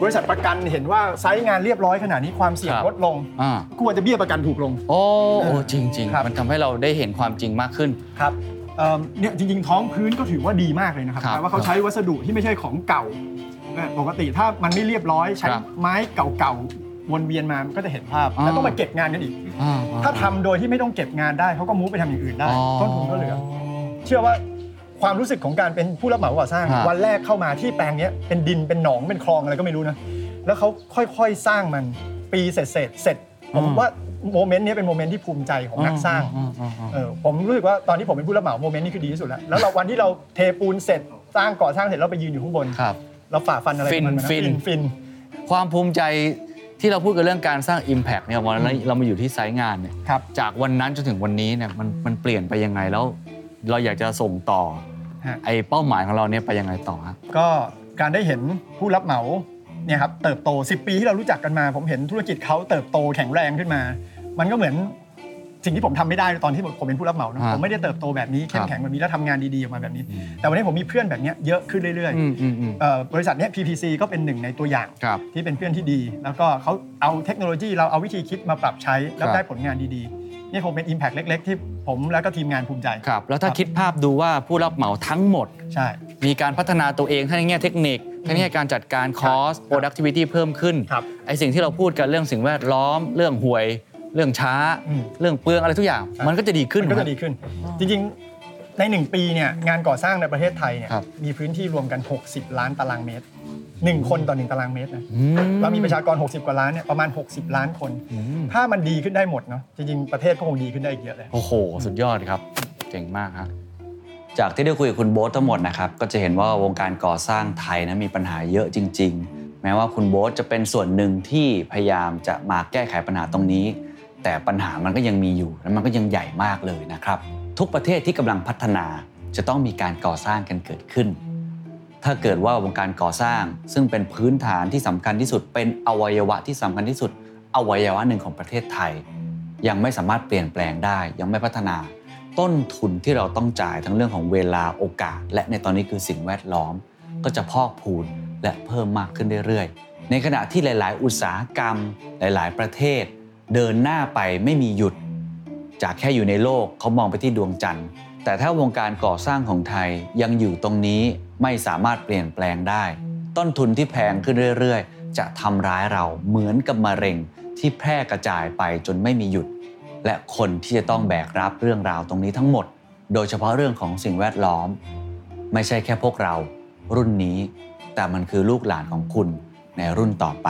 บริษัทประกันเห็นว่าไซต์งานเรียบร้อยขนาดนี้ความเสี่ยงครับลดลงอ่าควรจะเบี้ยประกันถูกลงโอ้โอ้จริงจริงครับมันทำให้เราได้เห็นความจริงมากขึ้นครับเอิ่มเนี่ยจริง ๆ ท้องพื้นก็ถือว่าดีมากเลยนะครับครับแปลว่าเขาใช้วัสดุที่ไม่ใช่ของเก่าเอ่อปกติถ้ามันไม่เรียบร้อยใช้ครับไม้เก่าๆวนเวียนมามันก็จะเห็นภาพอ่าแล้วต้องมาเก็บงานกันอีกอ่าถ้าทำโดยที่ไม่ต้องเก็บงานได้เขาก็มูฟไปทำอย่างอื่นได้อ๋อต้นทุนก็เหลือเชื่อว่าความรู้สึกของการเป็นผู้รับเหมาก่อสร้าง ฮะ วันแรกเข้ามาที่แปลงเนี้ยเป็นดินเป็นหนองเป็นคลองอะไรก็ไม่รู้นะแล้วเขาค่อยๆสร้างมันปีเสร็จเสร็จเสร็จผมว่า moment เนี้ยเป็น moment ที่ภูมิใจของนักสร้าง อืมอืมอืม เออผมรู้สึกว่าตอนที่ผมเป็นผู้รับเหมา moment นี้คือดีที่สุดแล้ว แล้วเราวันที่เราเทปูนเสร็จสร้างก่อสร้างเสร็จเราไปยืนอยู่ข้างบนครับเราฝ่าฟันอะไรฟินของมันมาอะฟิน ฟิน ความภูมิใจที่เราพูดกันเรื่องการสร้าง Impact เนี่ยวันนั้นเรามาอยู่ที่ site งานเนี่ยครับ จากวันนั้นจนถึงวันนี้เนี่ยมันมันเปลี่ยนไปยังไงแล้ว เราอยากจะส่งต่อฮะ ไอ้เป้าหมายของเราเนี่ยไปยังไงต่อครับ ก็การได้เห็นผู้รับเหมาเนี่ยครับเติบโต 10 ปีที่เรารู้จักกันมา ผมเห็นธุรกิจเขาเติบโตแข็งแรงขึ้นมา มันก็เหมือนสิ่งที่ผมทำไม่ได้ตอนที่ผมเป็นผู้รับเหมานะฮะผมไม่ได้เติบโตแบบนี้เข้คมรับแข็งแบบนี้แล้วทำงานดีๆออกมาแบบนี้แต่วันนี้ผมมีเพื่อนแบบเนี้ยเยอะขึ้นเรื่อยอืมอืมอืมๆเอ่อบริษัทเนี้ย PPC ก็เป็นหนึ่งในตัวอย่าง ครับ ที่เป็นเพื่อนที่ดี แล้วก็เขาเอาเทคโนโลยีเราเอาวิธีคิดมาปรับใช้แล้วครับ ได้ผลงานดีๆ นี่คงเป็น Impact เล็ก ๆ ที่ผมแล้วก็ทีมงานภูมิใจ ครับแล้วถ้าคิดภาพดูว่าผู้รับเหมาทั้งหมด ใช่ มีการพัฒนาตัวเองทั้งในแง่เทคนิคทั้งในแง่การจัดการ cost productivity เพิ่มขึ้นครับไอสิ่งที่เราพูดกันเรื่องสิ่งแวดล้อม เรื่องห่วย เรื่องช้า อืม เรื่องเปลืองอะไรทุกอย่าง มันก็จะดีขึ้นมันก็ครัจะบดีขึ้น จริงๆ ใน 1 ปีเนี่ยงานก่อสร้างในประเทศไทยเนี่ยครับ มีพื้นที่รวมกัน 60 ล้านตารางเมตร 1 คนต่อ 1 ตารางเมตรนะอืมแล้วมีประชากร 60 กว่าล้านเนี่ยประมาณ 60 ล้านคน อืมถ้ามันดีขึ้นได้หมดเนาะจริงๆประเทศก็คงดีขึ้นได้อีกเยอะเลย โอ้โห สุดยอดครับ เจ๋งมากครับจากที่ได้คุยกับคุณโบ๊ททั้งหมดนะครับ ก็จะเห็นว่าวงการก่อสร้างไทยนะมีปัญหาเยอะจริง ๆ แม้ว่าคุณโบ๊ทจะเป็นส่วนหนึ่งที่พยายามจะมาแก้ไขปัญหาตรงนี้ แต่ปัญหามันก็ยังมีอยู่และมันก็ยังใหญ่มากเลยนะครับ ทุกประเทศที่กำลังพัฒนาจะต้องมีการก่อสร้างกันเกิดขึ้น ถ้าเกิดว่าวงการก่อสร้าง ซึ่งเป็นพื้นฐานที่สำคัญที่สุด เป็นอวัยวะที่สำคัญที่สุด อวัยวะหนึ่งของประเทศไทย ยังไม่สามารถเปลี่ยนแปลงได้ ยังไม่พัฒนา ต้นทุนที่เราต้องจ่ายทั้งเรื่องของเวลาโอกาส และในตอนนี้คือสิ่งแวดล้อม ก็จะพอกพูนและเพิ่มมากขึ้นเรื่อยๆ ในขณะที่หลาย ๆ อุตสาหกรรม หลาย ๆ ประเทศ เดินหน้าไปไม่มีหยุด จากแค่อยู่ในโลกเขามองไปที่ดวงจันทร์ แต่ถ้าวงการก่อสร้างของไทยยังอยู่ตรงนี้ไม่สามารถเปลี่ยนแปลงได้ ต้นทุนที่แพงขึ้นเรื่อยๆ จะทำร้ายเราเหมือนกับมะเร็งที่แพร่กระจายไปจนไม่มีหยุด และคนที่จะต้องแบกรับเรื่องราวตรงนี้ทั้งหมด โดยเฉพาะเรื่องของสิ่งแวดล้อม ไม่ใช่แค่พวกเรา รุ่นนี้ แต่มันคือลูกหลานของคุณในรุ่นต่อไป